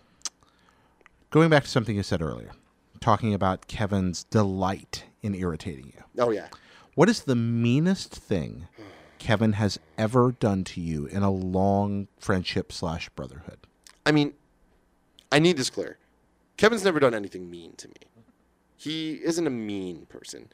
Going back to something you said earlier, talking about Kevin's delight in irritating you. oh yeah. What is the meanest thing Kevin has ever done to you in a long friendship slash brotherhood? I mean, I need this clear. Kevin's never done anything mean to me. He isn't a mean person.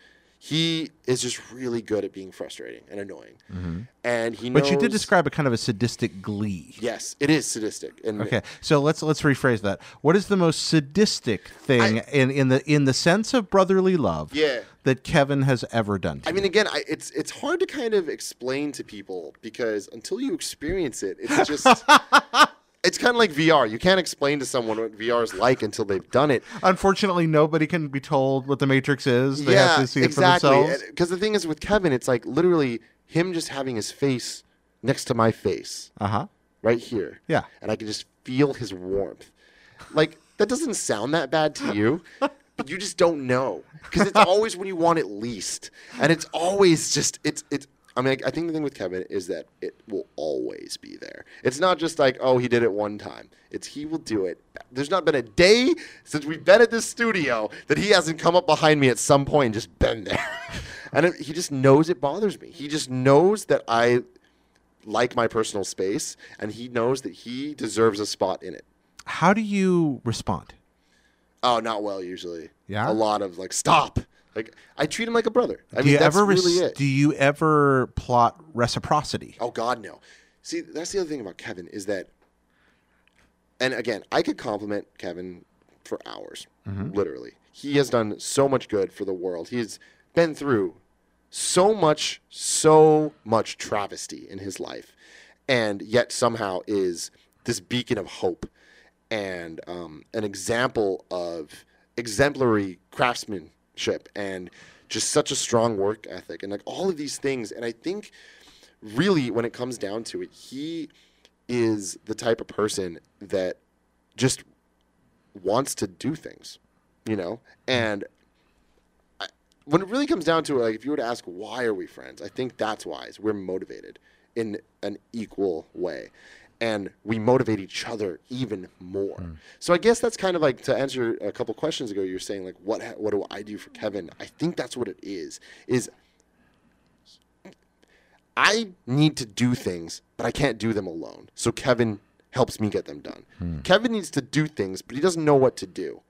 He is just really good at being frustrating and annoying. Mm-hmm. And he knows. But you did describe a kind of a sadistic glee. Yes, it is sadistic. And Okay, so let's let's rephrase that. What is the most sadistic thing in, in the in the sense of brotherly love Yeah. that Kevin has ever done to I mean, again, I, it's it's hard to kind of explain to people because until you experience it, it's just it's kind of like VR. You can't explain to someone what VR is like until they've done it. Unfortunately, nobody can be told what the Matrix is. They have to see exactly. it for themselves. Because the thing is with Kevin, it's like literally him just having his face next to my face Uh huh. right here. Yeah. And I can just feel his warmth. Like that doesn't sound that bad to you, but you just don't know because it's always when you want it least, and it's always just it's it's. I mean, I think the thing with Kevin is that it will always be there. It's not just like, oh, he did it one time. It's he will do it. There's not been a day since we've been at this studio that he hasn't come up behind me at some point and just been there. and it, he just knows it bothers me. He just knows that I like my personal space, and he knows that he deserves a spot in it. How do you respond? Oh, not well usually. Yeah? a lot of like stop. Like I treat him like a brother. I do mean, you that's ever really it. do you ever plot reciprocity? Oh God, no. See, that's the other thing about Kevin is that, and again, I could compliment Kevin for hours, literally. He has done so much good for the world. He's been through so much, so much travesty in his life, and yet somehow is this beacon of hope and um, an example of exemplary and just such a strong work ethic and like all of these things. And I think really when it comes down to it, he is the type of person that just wants to do things, you know? And I, when it really comes down to it, like if you were to ask why are we friends, I think that's why is we're motivated in an equal way. And we motivate each other even more. Hmm. So I guess that's kind of like to answer a couple questions ago. You're saying like, what what do I do for Kevin? I think that's what it is. Is I need to do things, but I can't do them alone. So Kevin helps me get them done. Hmm. Kevin needs to do things, but he doesn't know what to do.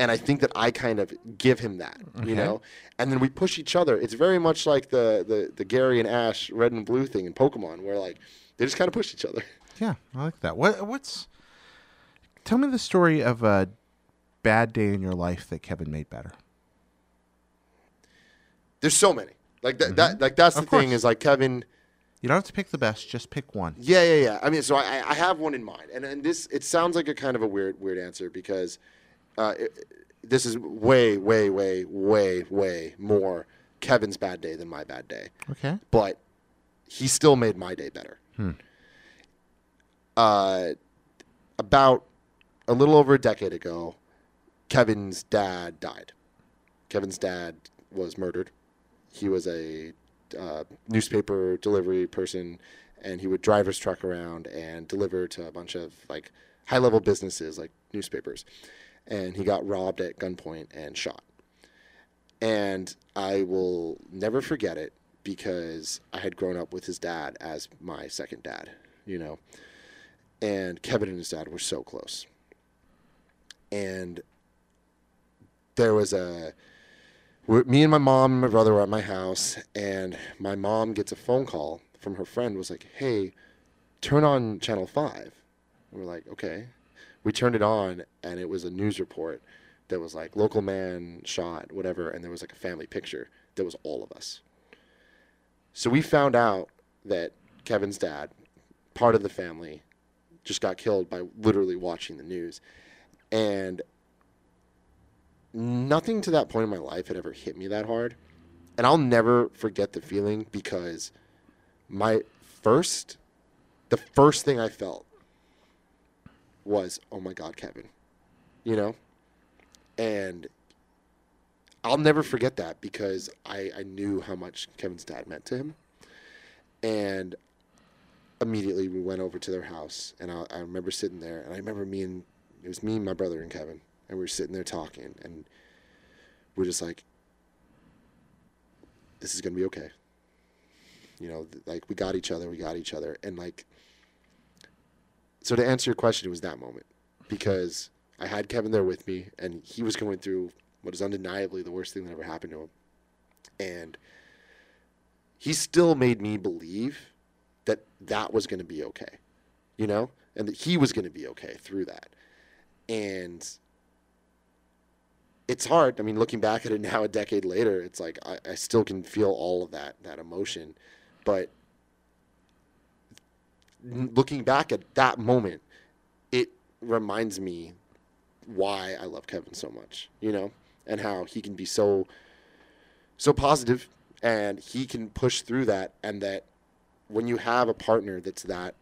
And I think that I kind of give him that, you know? And then we push each other. It's very much like the, the, the Gary and Ash red and blue thing in Pokemon, where like they just kind of push each other. Yeah, I like that. What what's Tell me the story of a bad day in your life that Kevin made better. There's so many. Like that, that like that's the thing is like Kevin You don't have to pick the best, just pick one. Yeah, yeah, yeah. I mean, so I, I have one in mind, and and this it sounds like a kind of a weird weird answer because uh, it, this is way way way way way more Kevin's bad day than my bad day, Okay. but he still made my day better. Uh, about a little over a decade ago, Kevin's dad died. Kevin's dad was murdered. He was a uh, newspaper delivery person, and he would drive his truck around and deliver to a bunch of like high level businesses like newspapers. And he got robbed at gunpoint and shot. And I will never forget it because I had grown up with his dad as my second dad, you know. And Kevin and his dad were so close. And there was a me and my mom and my brother were at my house and my mom gets a phone call from her friend was like hey turn on channel 5 and we're like okay. We turned it on and it was a news report that was like local man shot whatever and there was like a family picture that was all of us. So we found out that kevin's dad part of the family just got killed by literally watching the news. And nothing to that point in my life had ever hit me that hard. And I'll never forget the feeling because my first, the first thing I felt was, oh my God, Kevin. You know? And I'll never forget that because I, I knew how much Kevin's dad meant to him. And immediately we went over to their house and I, I remember sitting there and I remember me and it was me, and my brother, and Kevin, and we were sitting there talking and we're just like, this is gonna be okay. You know, th- like we got each other, we got each other, and like. So to answer your question, it was that moment because I had Kevin there with me, and he was going through what is undeniably the worst thing that ever happened to him, and he still made me believe that that was going to be okay, you know, and that he was going to be okay through that, and it's hard. I mean, looking back at it now, a decade later, it's like I, I still can feel all of that that emotion, but looking back at that moment, it reminds me why I love Kevin so much, you know, and how he can be so so positive and he can push through that and that when you have a partner that's that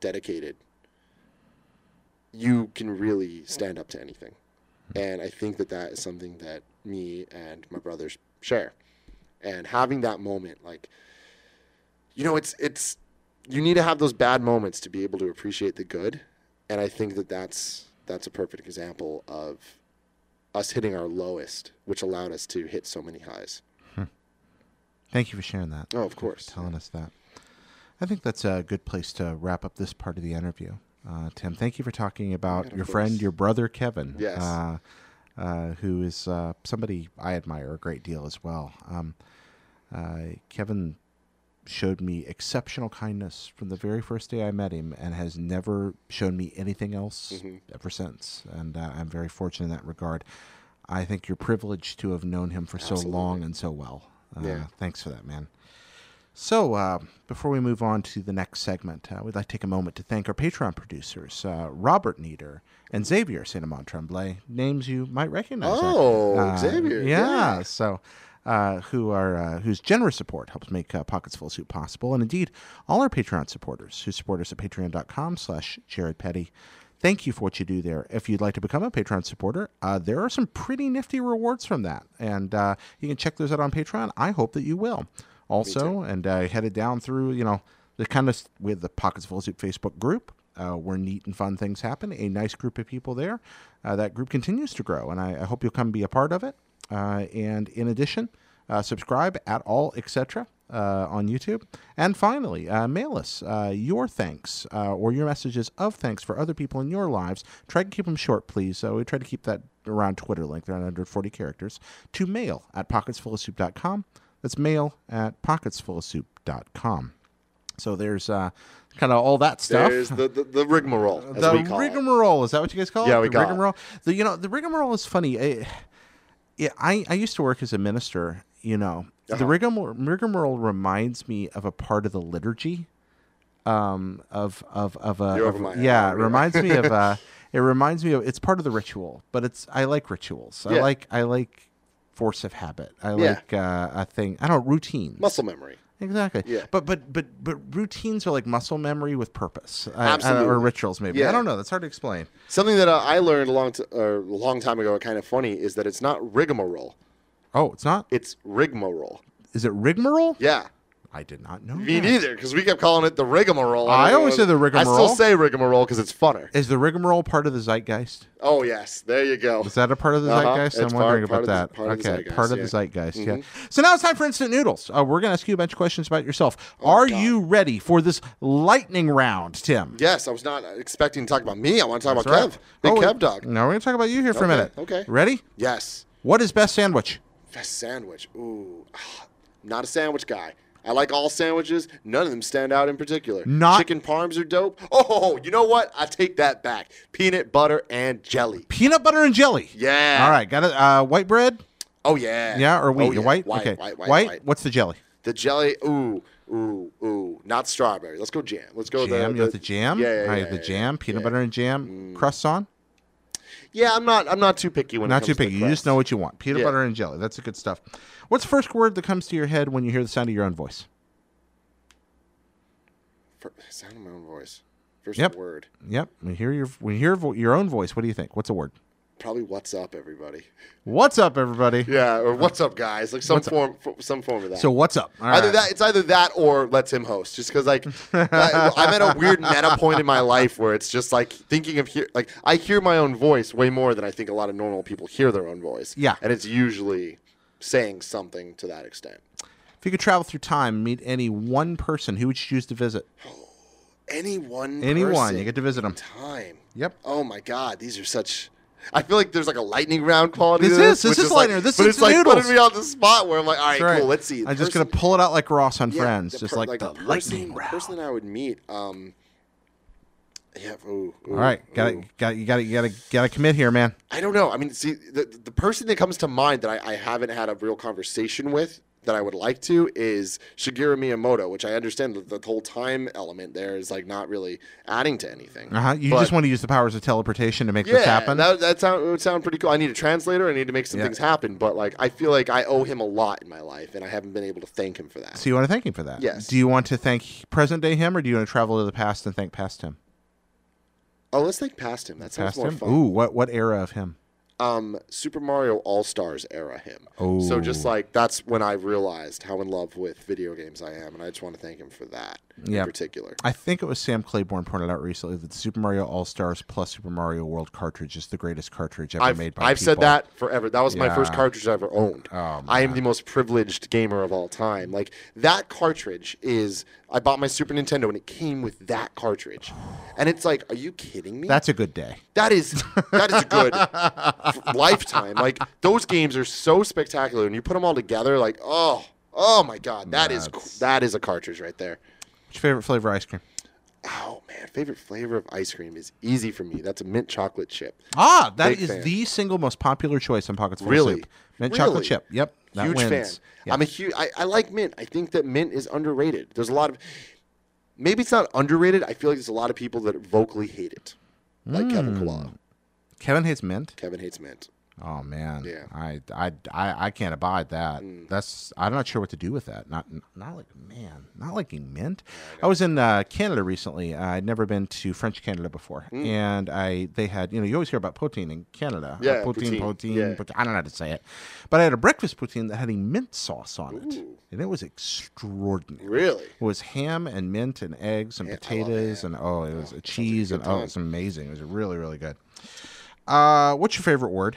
dedicated you can really stand up to anything and i think that that is something that me and my brothers share and having that moment like you know it's it's you need to have those bad moments to be able to appreciate the good and i think that that's that's a perfect example of us hitting our lowest which allowed us to hit so many highs hmm. Thank you for sharing that. Oh, of course. telling us that. I think that's a good place to wrap up this part of the interview. Uh, Tim, thank you for talking about your friend, your brother Kevin, Yes. uh, uh, who is uh, somebody I admire a great deal as well. Um, uh, Kevin showed me exceptional kindness from the very first day I met him, and has never shown me anything else Mm-hmm. ever since. And uh, I'm very fortunate in that regard. I think you're privileged to have known him for so long and so well. Uh, Yeah. Thanks for that, man. So, uh, before we move on to the next segment, uh, we'd like to take a moment to thank our Patreon producers, uh, Robert Nieder and Xavier Cinnamon Tremblay, names you might recognize. Oh, actually. Xavier, Yeah, yeah. so uh, who are uh, whose generous support helps make uh, Pockets Full Soup possible, and indeed all our Patreon supporters who support us at patreon.com/slash Jared Petty. Thank you for what you do there. If you'd like to become a Patreon supporter, uh, there are some pretty nifty rewards from that, and uh, you can check those out on Patreon. I hope that you will. Also, and uh, headed down through, you know, the kind of with the Pockets Full of Soup Facebook group, uh, where neat and fun things happen. A nice group of people there. Uh, that group continues to grow, and I, I hope you'll come be a part of it. Uh, and in addition, uh, subscribe at all, etc. Uh, on YouTube. And finally, uh, mail us uh, your thanks uh, or your messages of thanks for other people in your lives. Try to keep them short, please. So we try to keep that around Twitter length, around 140 characters, to mail at pocketsfullofsoup.com. That's mail at pocketsfullofsoup.com. So there's uh, kind of all that stuff. There's the, the, the rigmarole, the rigmarole. Is that what you guys call Yeah, it? we the call it. rigmarole. The you know the rigmarole is funny. I, yeah, I I used to work as a minister. You know, the Uh-huh. rigmarole, rigmarole reminds me of a part of the liturgy. Um, of of of a You're of- over my head yeah, it reminds me of uh It reminds me of it's part of the ritual, but it's I like rituals. I like I like force of habit. I Yeah. like uh, a thing. I don't know, routines. Muscle memory. Exactly. Yeah. But but but but routines are like muscle memory with purpose. I- I- Absolutely. or rituals maybe. Yeah. I don't know. That's hard to explain. Something that uh, I learned a long, t- a long time ago, kind of funny, is that it's not rigmarole. Oh, it's not. It's rigmarole. Is it rigmarole? Yeah. I did not know. Me that. neither, because we kept calling it the rigmarole. I always say the rigmarole. I still say rigmarole because it's funner. Is the rigmarole part of the zeitgeist? Oh yes, there you go. Is that a part of the Uh-huh. zeitgeist? It's I'm part- wondering part about that. the- part of the okay, zeitgeist, part of yeah. the zeitgeist. Yeah. Mhm. So now it's time for instant noodles. Uh, we're going to ask you a bunch of questions about yourself. Are Oh, God. you ready for this lightning round, Tim? Yes, I was not expecting to talk about me. I want to talk That's about right. Kev, big Oh, Kev dog. No, we're going to talk about you here for a minute. okay. Ready? Yes, What is best sandwich? best sandwich. Ooh, not a sandwich guy. I like all sandwiches. None of them stand out in particular. Not- chicken parms are dope. Oh, you know what? I take that back. Peanut butter and jelly. Peanut butter and jelly. Yeah. All right, got it. Uh, white bread? Oh yeah. Yeah, or wheat? Oh, yeah. White? White, okay. white, white, white. What's the jelly? The jelly. Ooh, Ooh, ooh, not strawberry. Let's go jam. Let's go Jam. the, you want the jam? Yeah, yeah, All right, yeah, the yeah, jam, peanut yeah. butter and jam, crusts on. Yeah, I'm not. I'm not too picky when it Not comes too to the picky. You just know what you want. Peanut Yeah. butter and jelly. That's the good stuff. What's the first word that comes to your head when you hear the sound of your own voice? Fir- sound of my own voice. First Yep. word. Yep. When you hear your when you hear vo- your own voice, what do you think? What's a word? Probably what's up, everybody. What's up, everybody? Yeah, or what's up, guys? Like some What's form, f- some form of that. So what's up? All either right. that, it's either that or let's him host. Just because, like, I, I'm at a weird meta point in my life where it's just like thinking of hear, like I hear my own voice way more than I think a lot of normal people hear their own voice. Yeah. and it's usually saying something to that extent. If you could travel through time, and meet any one person, who would you choose to visit? Any one, Anyone, person you get to visit them. time. Yep. Oh my God, these are such. I feel like there's like a lightning round quality. This to is- this, this is like- lightning. This but is it's like noodles. putting me on the spot where I'm like, all right, right. cool, let's see. I'm just gonna pull it out like Ross on yeah, Friends, just per- like, the, person, lightning round. the person I would meet. Um, yeah. Ooh, ooh, All right, got to got you got to you got to got to commit here, man. I don't know. I mean, see, the the person that comes to mind that I, I haven't had a real conversation with that I would like to is Shigeru Miyamoto, which I understand that the whole time element there is like not really adding to anything. Uh huh. You But- just want to use the powers of teleportation to make yeah, this happen. that that sound would sound pretty cool. I need a translator. I need to make some Yeah. things happen. But like, I feel like I owe him a lot in my life, and I haven't been able to thank him for that. so you want to thank him for that? Yes. Do you want to thank present day him, or do you want to travel to the past and thank past him? Oh, let's think past him. That sounds Past more him. fun. Ooh, what what era of him? Um Super Mario All Stars era him. Oh. So just like that's when I realized how in love with video games I am, and I just want to thank him for that Yeah. in particular. I think it was Sam Claiborne pointed out recently that Super Mario All Stars plus Super Mario World cartridge is the greatest cartridge ever I've, made by I've said that forever. That was my first cartridge I ever owned. Oh, I am the most privileged gamer of all time. Like that cartridge is. I bought my Super Nintendo and it came with that cartridge, and it's like, are you kidding me? That's a good day. That is that is a good lifetime. Like those games are so spectacular, and you put them all together. Like oh oh my god, that is That's- that is a cartridge right there. What's your favorite flavor of ice cream? Oh man, favorite flavor of ice cream is easy for me. That's a mint chocolate chip. Ah, that Big is fan. the single most popular choice on Pockets Full of Really? Soup. Mint Really? chocolate chip. Yep. That huge wins. fan. Yeah. I'm a huge. I, I like mint. I think that mint is underrated. There's a lot of. Maybe it's not underrated. I feel like there's a lot of people that vocally hate it, like Kevin Hmm. Coello. Kevin hates mint. Kevin hates mint. Oh man, Yeah. I, I, I, I can't abide that. That's I'm not sure what to do with that. Not not like man, not liking mint. I, was in uh, Canada recently. Uh, I'd never been to French Canada before, and I they had you know you always hear about poutine in Canada. Uh. Yeah, poutine, poutine, poutine. yeah. poutine. I don't know how to say it, but I had a breakfast poutine that had a mint sauce on it, Ooh. and it was extraordinary. Really? It was ham and mint and eggs and Yeah, potatoes and oh, it was Oh, a sounds a cheese and oh, time. it's amazing. It was really really good. Uh, what's your favorite word?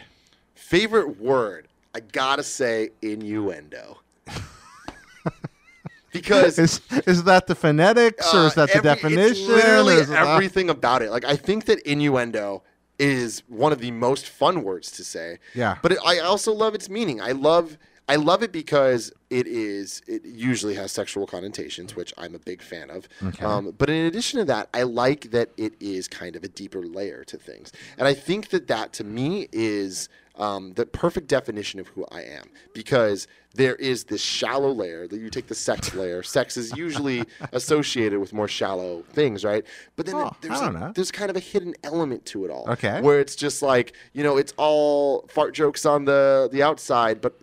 Favorite word? I gotta say innuendo. because Is is that the phonetics or is uh, that the every- definition? It's literally it that- everything about it. Like I think that innuendo is one of the most fun words to say. Yeah. But it, I also love its meaning. I love I love it because it is it usually has sexual connotations, which I'm a big fan of. Um, but in addition to that, I like that it is kind of a deeper layer to things, and I think that that to me is um, the perfect definition of who I am because there is this shallow layer that you take the sex layer. Sex is usually associated with more shallow things, right? But then Oh, there's there's kind of a hidden element to it all. Okay. Where it's just like you know it's all fart jokes on the the outside, but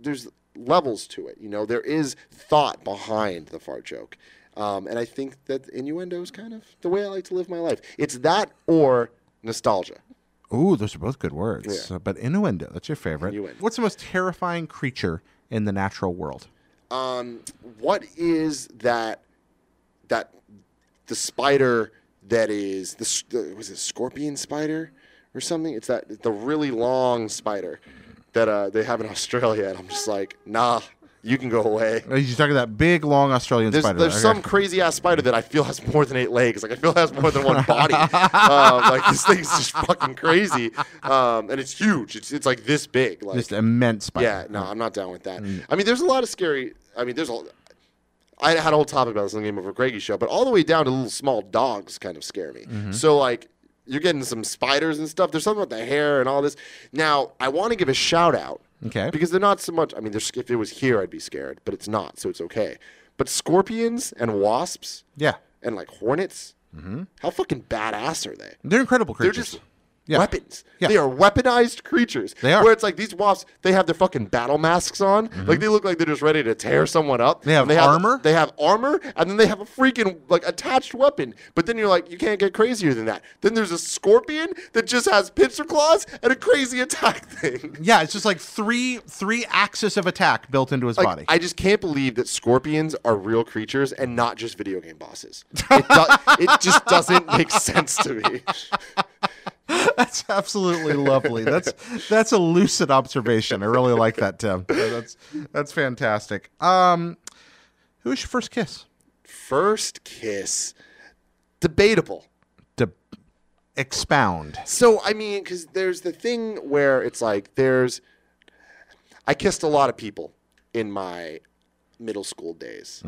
there's levels to it. You know there is thought behind the fart joke, um, and I think that innuendo is kind of the way I like to live my life. It's that or nostalgia. Ooh, those are both good words. Yeah. Uh, but innuendo, that's your favorite. Innuendo. What's the most terrifying creature in the natural world? um, what is that that the spider that is the, the was it scorpion spider or something it's that the really long spider that uh, they have in australia and i'm just like nah you can go away You're you talking that big, long Australian there's, spider? there's Okay. some crazy ass spider that I feel has more than eight legs. Like I feel has more than one body. um, like this thing's just fucking crazy, um, and it's huge. It's it's like this big. Like just immense spider. yeah, no, I'm not down with that. I mean, there's a lot of scary. I mean, there's a. I had a whole topic about this on the Game Over Greggy show, but all the way down to little small dogs kind of scare me. So like, you're getting some spiders and stuff. There's something about the hair and all this. Now, I want to give a shout out Okay. because they're not so much. I mean, if it was here, I'd be scared, but it's not, so it's okay. But scorpions and wasps Yeah. and like hornets, mm-hmm. how fucking badass are they? They're incredible They're creatures. just Yeah. weapons. Yeah. They are weaponized creatures. They are. Where it's like these wasps, they have their fucking battle masks on. Like they look like they're just ready to tear someone up. Mm-hmm. They have And armor? They have armor, and then they have a freaking like attached weapon. But then you're like, you can't get crazier than that. Then there's a scorpion that just has pincer claws and a crazy attack thing. Yeah, it's just like three three axis of attack built into his Like, body. I just can't believe that scorpions are real creatures and not just video game bosses. It, do- it just doesn't make sense to me. That's absolutely lovely. That's that's a lucid observation. I really like that, Tim. That's that's fantastic. Um, who was your first kiss? First kiss, debatable. To expound. So I mean, because there's the thing where it's like there's, I kissed a lot of people in my middle school days.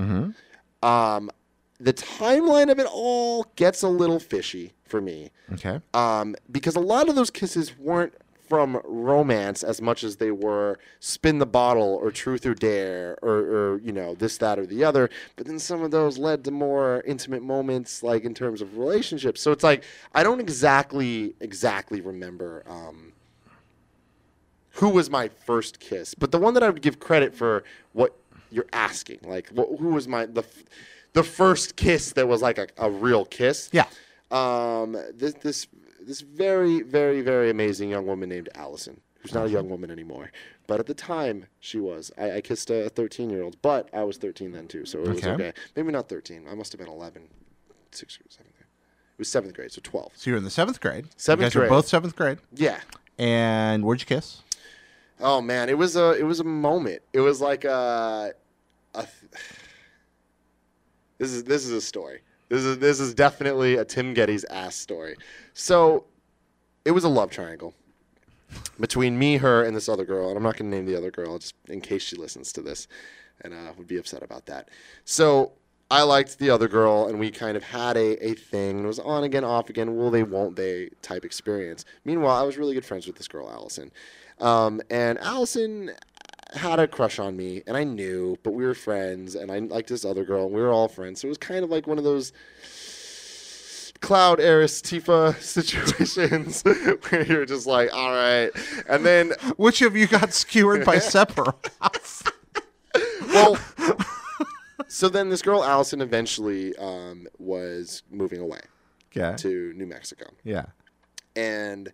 Um, the timeline of it all gets a little fishy for me. Okay. um, because a lot of those kisses weren't from romance as much as they were spin the bottle or truth or dare or, or you know this that or the other but then some of those led to more intimate moments like in terms of relationships so it's like i don't exactly exactly remember um, who was my first kiss but the one that i would give credit for what you're asking like wh- who was my the f- the first kiss that was like a, a real kiss Yeah. Um, this this this very very very amazing young woman named Allison, who's not a young woman anymore, but at the time she was. I, I kissed a 13 year old, but I was 13 then too, so it was Okay. okay. Maybe not 13. I must have been 11, sixth grade, seventh grade. It was seventh grade, so 12. So you're in the seventh grade. Seventh you guys grade. both seventh grade. Yeah. And where'd you kiss? Oh man, it was a it was a moment. It was like a, a this is this is a story. This is this is definitely a Tim Gettys ass story. So, it was a love triangle between me, her, and this other girl. And I'm not going to name the other girl just in case she listens to this and uh, would be upset about that. So. I liked the other girl, and we kind of had a, a thing. It was on again, off again, will they, won't they type experience. Meanwhile, I was really good friends with this girl, Allison. Um, and Allison had a crush on me, and I knew, but we were friends, and I liked this other girl, and we were all friends. So it was kind of like one of those Cloud Aeris Tifa situations where you're just like, all right. And then, Which of you got skewered by Sephiroth? well, so then this girl, Allison, eventually um, was moving away okay. to New Mexico. Yeah. And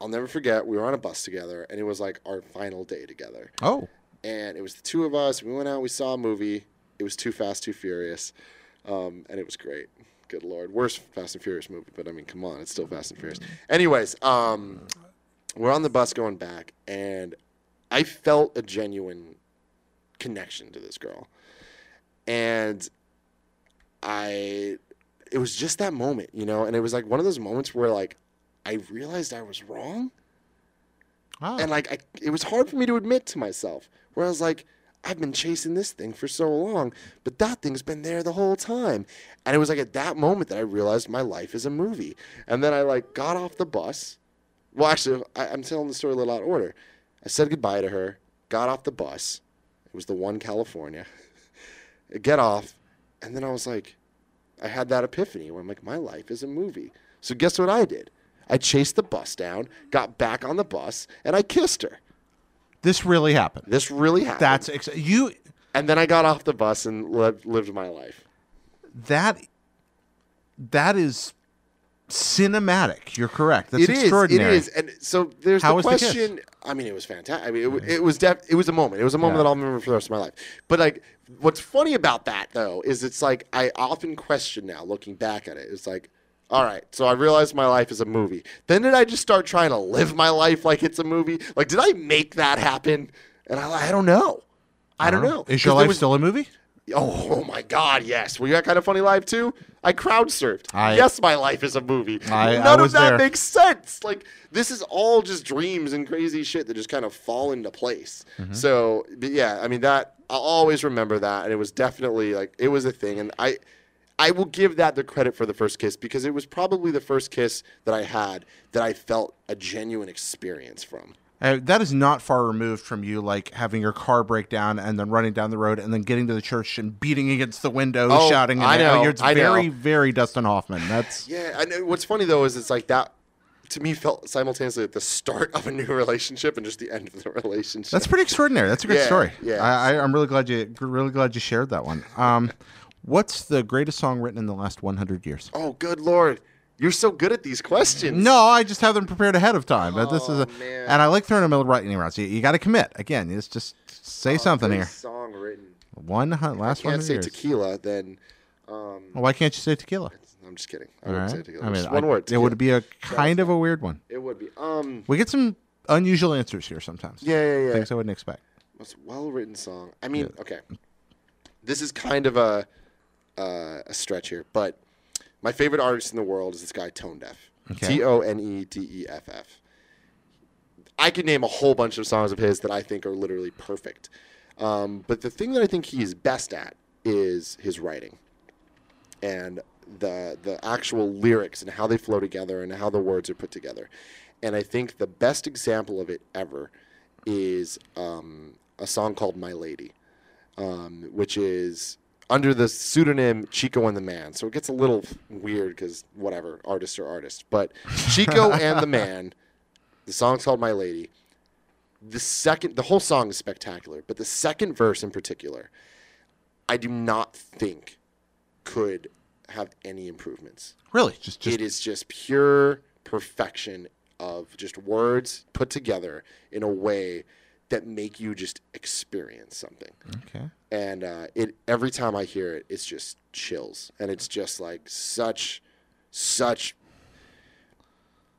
I'll never forget, we were on a bus together, and it was like our final day together. Oh. and it was the two of us. We went out, we saw a movie. It was Too Fast, Too Furious, um, and it was great. Good lord, worst Fast and Furious movie, but I mean, come on, it's still Fast and Furious. Anyways, um, we're on the bus going back, and I felt a genuine connection to this girl, and I, it was just that moment, you know, and it was like one of those moments where like I realized I was wrong. Oh. and like I, it was hard for me to admit to myself where i was like i've been chasing this thing for so long but that thing's been there the whole time. And it was like at that moment that i realized my life is a movie. And then i like got off the bus. Well actually I, i'm telling the story a little out of order. I said goodbye to her got off the bus. It was the one california. Get off. And then i was like i had that epiphany. Where i'm like my life is a movie. So guess what i did I chased the bus down, got back on the bus, and I kissed her. this really happened. This really happened. That's ex- you. and then I got off the bus and lived, lived my life. That that is cinematic. You're correct. That's It is. extraordinary. It is. And so there's How the was the question. I mean, it was fantastic. I mean, it, it was def- It was a moment. It was a moment Yeah. that I'll remember for the rest of my life. But like, what's funny about that though is it's like I often question now, looking back at it. It's like, all right, so I realized my life is a movie. Then did I just start trying to live my life like it's a movie? Like, did I make that happen? And I, I don't know. I don't know. Is your life was- still a movie? Oh, oh my God, yes. Were you that kind of funny life too. I crowd surfed. I- yes, my life is a movie. I- I None was of that there. makes sense. Like this is all just dreams and crazy shit that just kind of fall into place. Mm-hmm. So but yeah, I mean that I'll always remember that, and it was definitely like it was a thing, and I. I will give that the credit for the first kiss because it was probably the first kiss that I had that I felt a genuine experience from. Uh, that is not far removed from you, like having your car break down and then running down the road and then getting to the church and beating against the window, Oh, shouting. I know, It's I know. very, very Dustin Hoffman. That's Yeah, I know. What's funny though is it's like that to me felt simultaneously at the start of a new relationship and just the end of the relationship. that's pretty extraordinary. That's a great Yeah, story. yeah. I, I, I'm really glad you really glad you shared that one. Um, what's the greatest song written in the last 100 years? oh, good lord, you're so good at these questions. No, I just have them prepared ahead of time. But this is Oh, a, man. and I like throwing them lightning rounds. You, you got to commit again. It's just say something here. Song written. One hun- last one Can't say years. tequila, then um, Why can't you say tequila? I'm just kidding. I All wouldn't right. say tequila. I mean, Just one I- word. It tequila. would be a kind of a weird one. It would be. Um. We get some unusual answers here sometimes. Yeah, yeah, yeah. Things I wouldn't expect. Most well written song. I mean, okay. This is kind of a uh, a stretch here, but my favorite artist in the world is this guy Tonedeff. Okay. T O N E D E F F. I could name a whole bunch of songs of his that I think are literally perfect. Um, but the thing that I think he is best at is his writing and the the actual lyrics and how they flow together and how the words are put together. And I think the best example of it ever is um, a song called "My Lady," um, which is under the pseudonym Chico and the Man. So it gets a little weird because whatever, artists are artists. But Chico and the Man, the song's called "My Lady." The second, the whole song is spectacular, but the second verse in particular, I do not think could have any improvements. Really, just just it is just pure perfection of just words put together in a way that make you just experience something. okay. And uh, it every time I hear it, it's just chills, and it's just like such, such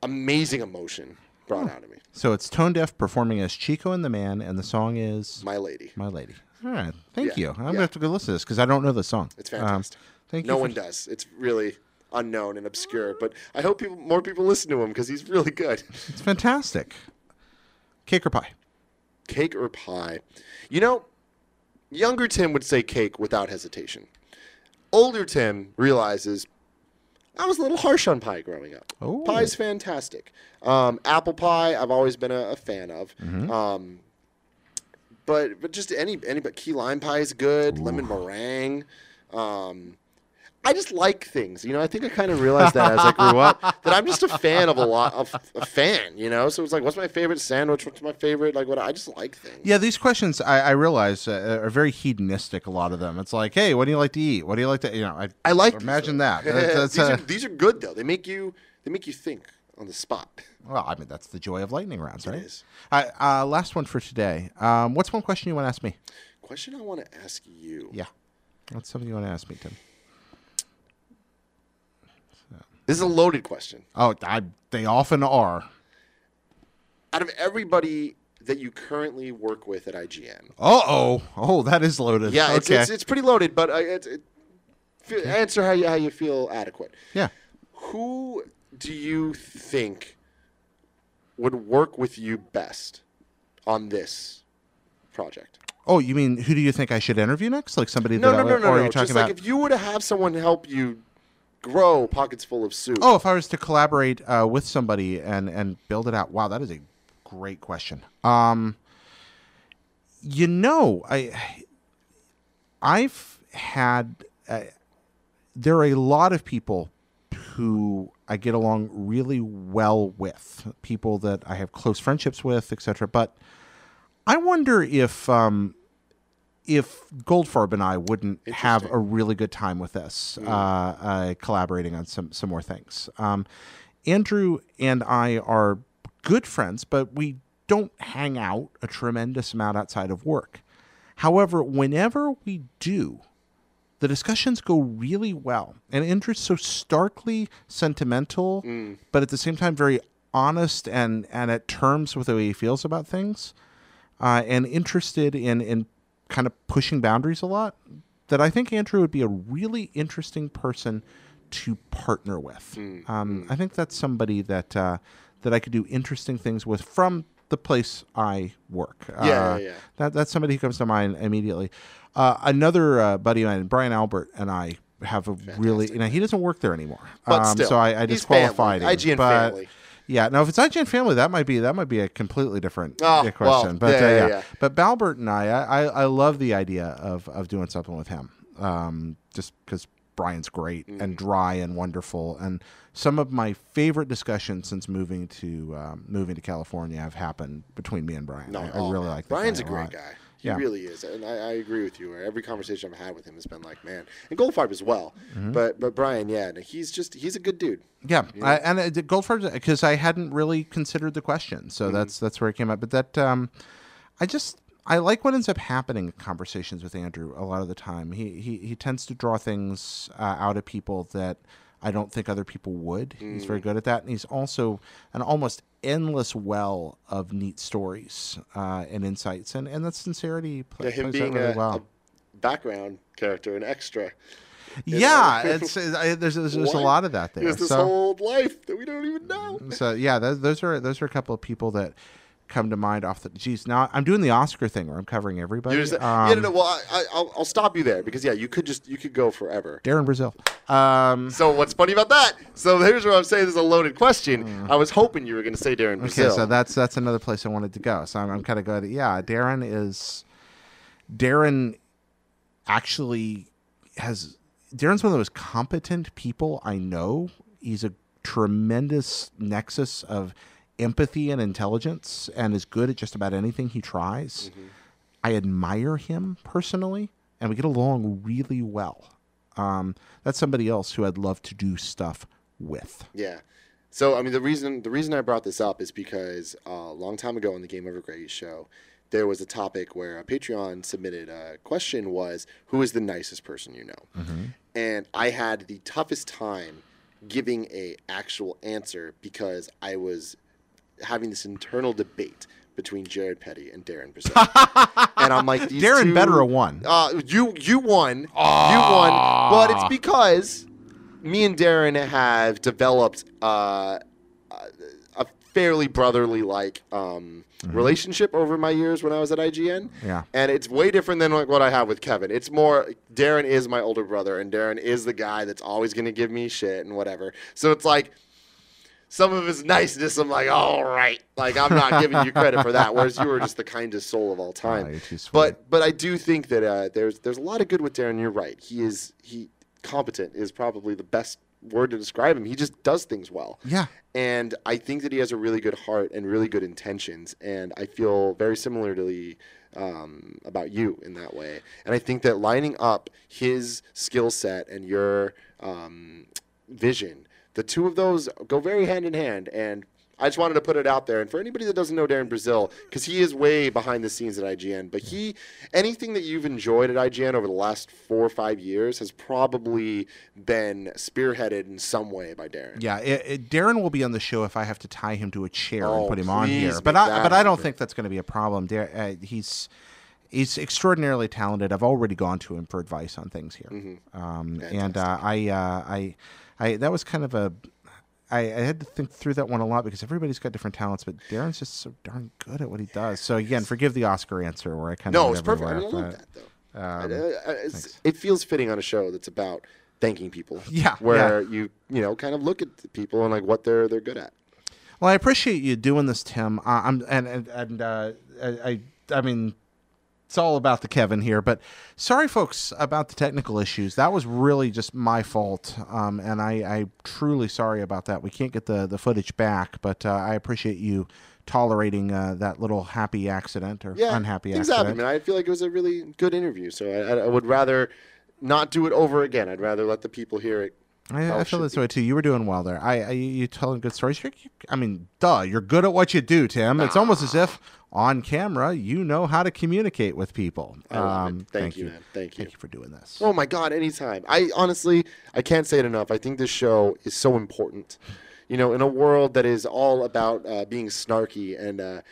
amazing emotion brought out of me. So it's Tonedeff performing as Chico and the Man, and the song is My lady, My Lady. All right, thank Yeah, you. I'm yeah. gonna have to go listen to this because I don't know the song. it's Um, fantastic. thank no you. for- one does. It's really unknown and obscure, but I hope people, more people listen to him because he's really good. It's fantastic. Cake or pie? cake or pie? You know, younger Tim would say cake without hesitation. Older Tim realizes I was a little harsh on pie growing up. Oh. Pie's fantastic. Um, apple pie, I've always been a, a fan of. Mm-hmm. Um, but but just any any but key lime pie is good. Lemon meringue. Um, I just like things, you know. I think I kind of realized that as I grew up that I'm just a fan of a lot of a fan, you know. So it's like, what's my favorite sandwich? What's my favorite like? What I just like things. Yeah, these questions I, I realize uh, are very hedonistic. A lot of them. It's like, hey, what do you like to eat? What do you like to? You know, I, I like imagine that. That's- that's, these, uh, are, these are good though. They make you they make you think on the spot. well, I mean, that's the joy of lightning rounds, right? is. I, uh, last one for today. Um, what's one question you want to ask me? Question I want to ask you. Yeah, what's something you want to ask me, Tim? This is a loaded question. Oh, I, they often are. Out of everybody that you currently work with at IGN, Uh oh. Oh, that is loaded. yeah, it's, okay. it's, it's pretty loaded, but uh, it, it, fe- answer how you how you feel adequate. yeah. Who do you think would work with you best on this project? Oh, you mean who do you think I should interview next? Like somebody No, that no, I, no, no, are no. you talking Just about? like if you were to have someone help you grow pockets full of soup. Oh, if I was to collaborate uh, with somebody and and build it out. Wow, that is a great question. Um, you know, I I've had uh, there are a lot of people who I get along really well with, people that I have close friendships with, etc. But I wonder if um, if Goldfarb and I wouldn't have a really good time with this, uh, uh, collaborating on some some more things. Um, Andrew and I are good friends, but we don't hang out a tremendous amount outside of work. However, whenever we do, the discussions go really well. And Andrew's so starkly sentimental, but at the same time very honest and, and at terms with the way he feels about things, uh, and interested in, in kind of pushing boundaries a lot, that I think Andrew would be a really interesting person to partner with. Um, I think that's somebody that uh, that I could do interesting things with from the place I work. Yeah, Uh, yeah, yeah. That that's somebody who comes to mind immediately. Uh, another uh, buddy of mine, Brian Albert, and I have a really. You know, he doesn't work there anymore. But um, still, so I, I disqualified him. IGN but, family. Yeah, now if it's IGN family, that might be that might be a completely different Oh, uh, well, question. but yeah, uh, yeah, yeah, but Balbert and I, I, I love the idea of of doing something with him, um, just because Brian's great Mm. and dry and wonderful, and some of my favorite discussions since moving to um, moving to California have happened between me and Brian. No, I, I really man. like the Brian's a great guy. He Yeah. really is, and I, I agree with you. Every conversation I've had with him has been like, man, and Goldfarb as well. Mm-hmm. But but Brian, yeah, he's just he's a good dude. Yeah, I, and uh, Goldfarb because I hadn't really considered the question, so Mm-hmm. that's that's where it came up. But that um, I just I like what ends up happening in conversations with Andrew a lot of the time. He he he tends to draw things uh, out of people that I don't think other people would. He's Mm. very good at that, and he's also an almost endless well of neat stories uh, and insights, and and that sincerity pla- Yeah, him plays being really a, well. a background character, an extra. yeah, it's uh, I, there's there's, there's a lot of that there. has this so. whole life that we don't even know. so yeah, those, those are those are a couple of people that come to mind off the. Geez, now I'm doing the Oscar thing where I'm covering everybody. Just, um, yeah, no, no. Well, I, I, I'll, I'll stop you there because yeah, you could just you could go forever. Darren Brazil. Um, So what's funny about that? So here's where I'm saying this is a loaded question. I was hoping you were going to say Darren Mm. okay, so that's that's another place I wanted to go. So I'm, I'm kind of glad. Yeah, Darren is. Darren actually has. Darren's one of the most competent people I know. He's a tremendous nexus of empathy and intelligence, and is good at just about anything he tries. I admire him personally, and we get along really well. Um, that's somebody else who I'd love to do stuff with. Yeah. So I mean, the reason the reason I brought this up is because uh, a long time ago on the Game Over Greggy show, there was a topic where a Patreon submitted a question was who is the nicest person you know, and I had the toughest time giving a actual answer because I was having this internal debate between Jared Petty and Darren Brazil, and I'm like, these Darren two- better have won. uh, you you won. You won. But it's because me and Darren have developed uh, a fairly brotherly like um, relationship over my years when I was at IGN. Yeah. And it's way different than like what I have with Kevin. It's more Darren is my older brother and Darren is the guy that's always going to give me shit and whatever. So it's like some of his niceness, I'm like, all right, like I'm not giving you credit for that. Whereas you were just the kindest soul of all time. Oh, you're too sweet. But but I do think that uh, there's there's a lot of good with Darren. You're right. He is he competent is probably the best word to describe him. He just does things well. Yeah. And I think that he has a really good heart and really good intentions. And I feel very similarly um, about you in that way. And I think that lining up his skill set and your um, vision, the two of those go very hand in hand. And I just wanted to put it out there. And for anybody that doesn't know Darren Brazil, because he is way behind the scenes at IGN, but he, anything that you've enjoyed at IGN over the last four or five years has probably been spearheaded in some way by Darren. Yeah, it, it, Darren will be on the show if I have to tie him to a chair Oh, and put him on here. But I, but I don't think that's going to be a problem. Dar- uh, he's he's extraordinarily talented. I've already gone to him for advice on things here, Mm-hmm. um, and uh, I, uh, I, I that was kind of a. I, I had to think through that one a lot because everybody's got different talents, but Darren's just so darn good at what he does. So again, forgive the Oscar answer where I kind of No, it's perfect. I, I love that though. um, Uh, uh, it feels fitting on a show that's about thanking people. Yeah, where you you know kind of look at the people and like what they're they're good at. Well, I appreciate you doing this, Tim. Uh, I'm and and, and uh, I, I I mean, it's all about the Kevin here, but sorry, folks, about the technical issues. That was really just my fault, um, and I I truly sorry about that. We can't get the the footage back, but uh, I appreciate you tolerating uh, that little happy accident or Yeah, unhappy things accident. happen, man. I feel like it was a really good interview, so I, I would rather not do it over again. I'd rather let the people hear it. I, I feel should this way too. You were doing well there. I, I you telling good stories. You're, you, I mean, duh, you're good at what you do, Tim. It's almost as if on camera you know how to communicate with people. Um, it. Thank, you, man. Thank you. Thank you for doing this. Oh my God, anytime. I honestly, I can't say it enough. I think this show is so important. You know, in a world that is all about uh, being snarky and uh,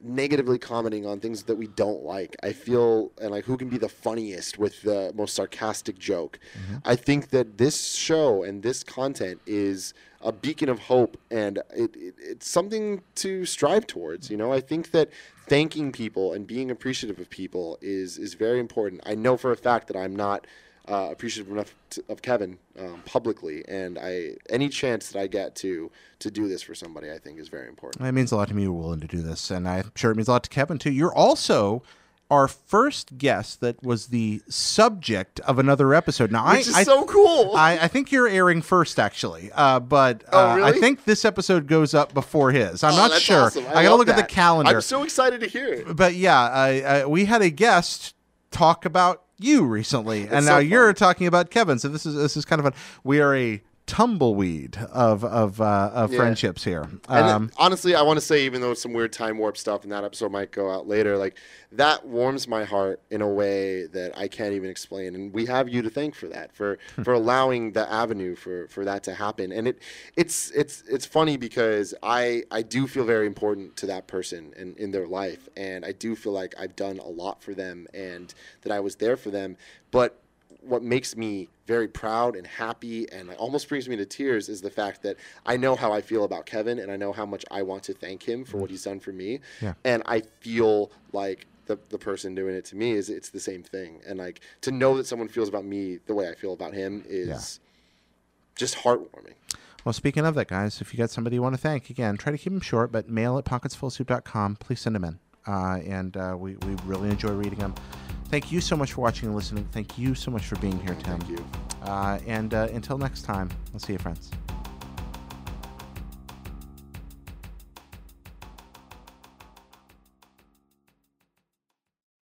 negatively commenting on things that we don't like, I feel and like who can be the funniest with the most sarcastic joke. Mm-hmm. I think that this show and this content is a beacon of hope, and it, it, it's something to strive towards. You know, I think that thanking people and being appreciative of people is is very important. I know for a fact that I'm not uh, appreciative enough to, of Kevin um, publicly, and I any chance that I get to to do this for somebody, I think is very important. It means a lot to me. You're willing to do this, and I'm sure it means a lot to Kevin too. You're also our first guest that was the subject of another episode. Now, Which I, is I, so cool. I, I think you're airing first, actually, uh, but Oh, uh, I think this episode goes up before his. I'm Oh, not sure. awesome. I, gotta love look at the calendar. I'm so excited to hear it. but yeah, I, I, we had a guest talk about you recently, and so now you're talking about Kevin. So this is this is kind of fun. We are a tumbleweed of of uh, of Yeah. friendships here. And Um, honestly, I want to say, even though some weird time warp stuff in that episode might go out later, like that warms my heart in a way that I can't even explain. And we have you to thank for that, for for allowing the avenue for for that to happen. And it it's it's it's funny because I I do feel very important to that person and in their life, and I do feel like I've done a lot for them and that I was there for them, but what makes me very proud and happy and almost brings me to tears is the fact that I know how I feel about Kevin and I know how much I want to thank him for what he's done for me. Yeah. And I feel like the, the person doing it to me is it's the same thing. And like to know that someone feels about me the way I feel about him is just heartwarming. Well, speaking of that, guys, if you got somebody you want to thank, again, try to keep them short, but mail at pocketsfullsoup.com. Please send them in. Uh, and uh, we, we really enjoy reading them. Thank you so much for watching and listening. Thank you so much for being here, Tim. Thank you. Uh, and uh, until next time, I'll see you, friends.